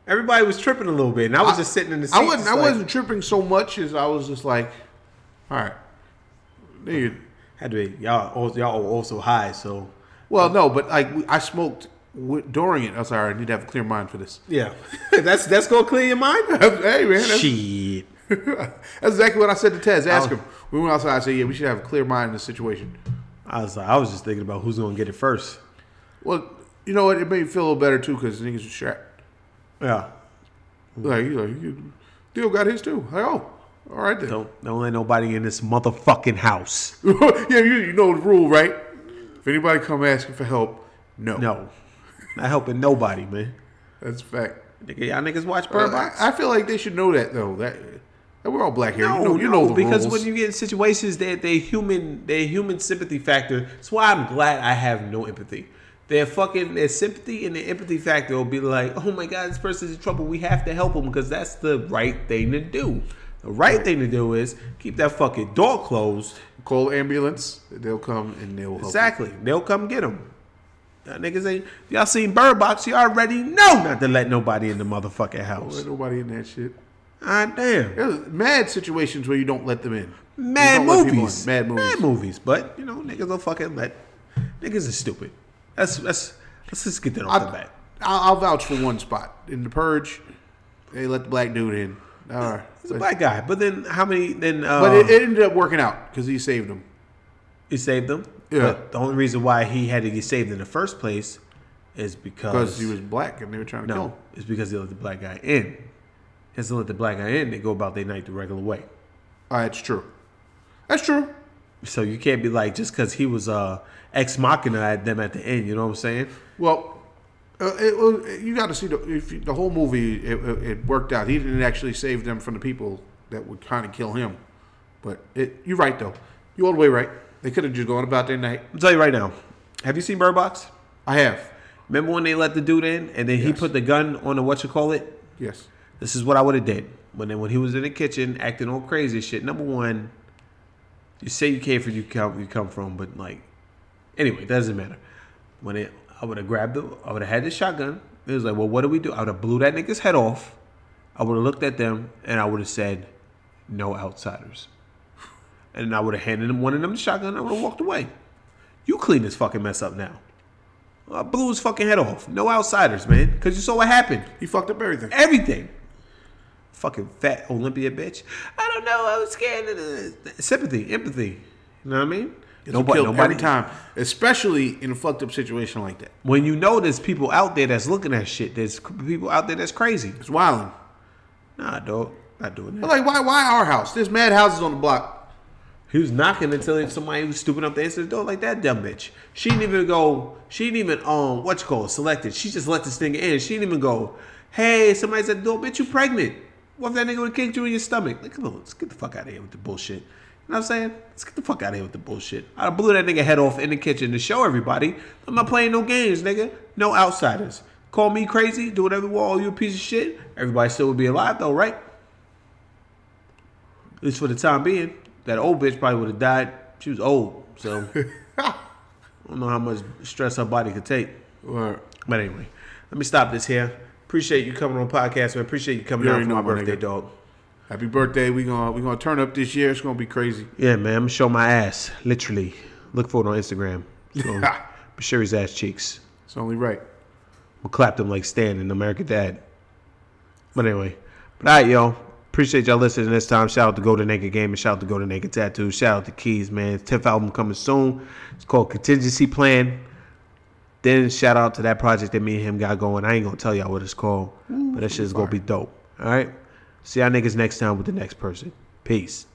Everybody was tripping a little bit, and I was just sitting in the seat. I wasn't. I like- wasn't tripping so much as I was just like, all right, nigga. Had to be y'all. Y'all were also high, so Well, no, but like I smoked during it. I was like, all right, I need to have a clear mind for this. yeah. that's that's gonna clear your mind. hey man, Shit. That's exactly what I said to Tez. Ask Oh. him. We went outside. I said, yeah, we should have a clear mind in this situation. I was like, I was just thinking about who's gonna get it first. Well, you know what? It made me feel a little better too because niggas was strapped. Yeah. Like, you like, you- Dio got his too. Like, oh, all right then. Don't don't let nobody in this motherfucking house. yeah, you, you know the rule, right? If anybody come asking for help, no. No. Not helping nobody, man. That's a fact. Nigga, y'all niggas watch Bird Box? I, I feel like they should know that though. That, we're all black here. no, you know, you no, know the because rules. when you get in situations that they human, they human sympathy factor. That's why I'm glad I have no empathy. Their fucking their sympathy and their empathy factor will be like, oh my god, this person's in trouble. We have to help him because that's the right thing to do. The right thing to do is keep that fucking door closed. call ambulance, they'll come and they'll help. Exactly. They'll come get him. Y'all niggas ain't. Y'all seen Bird Box? You already know not to let nobody in the motherfucking house. Ain't nobody in that shit. Ah damn. There's mad situations where you don't let them in. Mad don't let people movies. Mad movies. Mad movies. But you know, niggas will fucking let. Niggas are stupid. That's that's. Let's just get that off the bat. I'll, I'll vouch for one spot in the purge. They let the black dude in. All right, He's a black guy. But then how many? Then uh, but it, it ended up working out because he saved them. he saved them. Yeah. But the only reason why he had to get saved in the first place is because Because he was black and they were trying to kill him. no, it's because he let the black guy in. He has to let the black guy in. They go about their night the regular way. Oh, that's true. That's true. So you can't be like just because he was uh, ex machina at them at the end. You know what I'm saying? Well, uh, it, you got to see the if you, the whole movie. It, it, worked out. He didn't actually save them from the people that would kind of kill him. But it, you're right though. You all the way right. They could have just gone about their night. I'll tell you right now. Have you seen Bird Box? I have. Remember when they let the dude in and then he put the gun on the what you call it? Yes. This is what I would have did when when he was in the kitchen acting all crazy shit. Number one, you say you came from you come you come from, but like anyway, it doesn't matter. When it, I would have grabbed the, I would have had the shotgun. It was like, well, what do we do? I would have blew that nigga's head off. I would have looked at them and I would have said, no outsiders. And I would have handed him one of them the shotgun. and I would have walked away. You clean this fucking mess up now. I blew his fucking head off. No outsiders, man. Because you saw what happened. He fucked up everything. Everything. Fucking fat Olympia bitch. I don't know. I was scared. of the- Sympathy, empathy. You know what I mean? Nobody, every time, especially in a fucked up situation like that. When you know there's people out there that's looking at shit, there's people out there that's crazy. It's wilding. Nah, dog. Not doing But that. like, why? Why our house? There's mad houses on the block. He was knocking until somebody was stupid up to answer the door like that dumb bitch. She didn't even go. She didn't even um what you call it, selected. She just let this thing in. She didn't even go. Hey, somebody's at the door. Bitch, you pregnant? What if that nigga would have kicked you in your stomach? Like, come on, let's get the fuck out of here with the bullshit. You know what I'm saying? Let's get the fuck out of here with the bullshit. I blew that nigga head off in the kitchen to show everybody I'm not playing no games, nigga. No outsiders. Call me crazy, do whatever you want, you a piece of shit. Everybody still would be alive though, right? At least for the time being. That old bitch probably would have died. She was old, so I don't know how much stress her body could take. Or But anyway, let me stop this here. Appreciate you coming on podcast, man. Appreciate you coming You out for my know, my birthday, nigga. dog. happy birthday. We gonna we gonna turn up this year. It's gonna be crazy. Yeah, man. I'm gonna show my ass, literally. Look for it on Instagram. So, Bashiri's ass cheeks. It's only right. We'll clap them like Stan in American Dad. But anyway, but all right, y'all. Appreciate y'all listening this time. Shout out to Go to Naked Gaming. Shout out to Go to Naked Tattoo. Shout out to Keys, man. 10th album coming soon. It's called Contingency Plan. Then shout out to that project that me and him got going. I ain't gonna tell y'all what it's called, but that shit's gonna be dope. All right. See y'all niggas next time with the next person. Peace.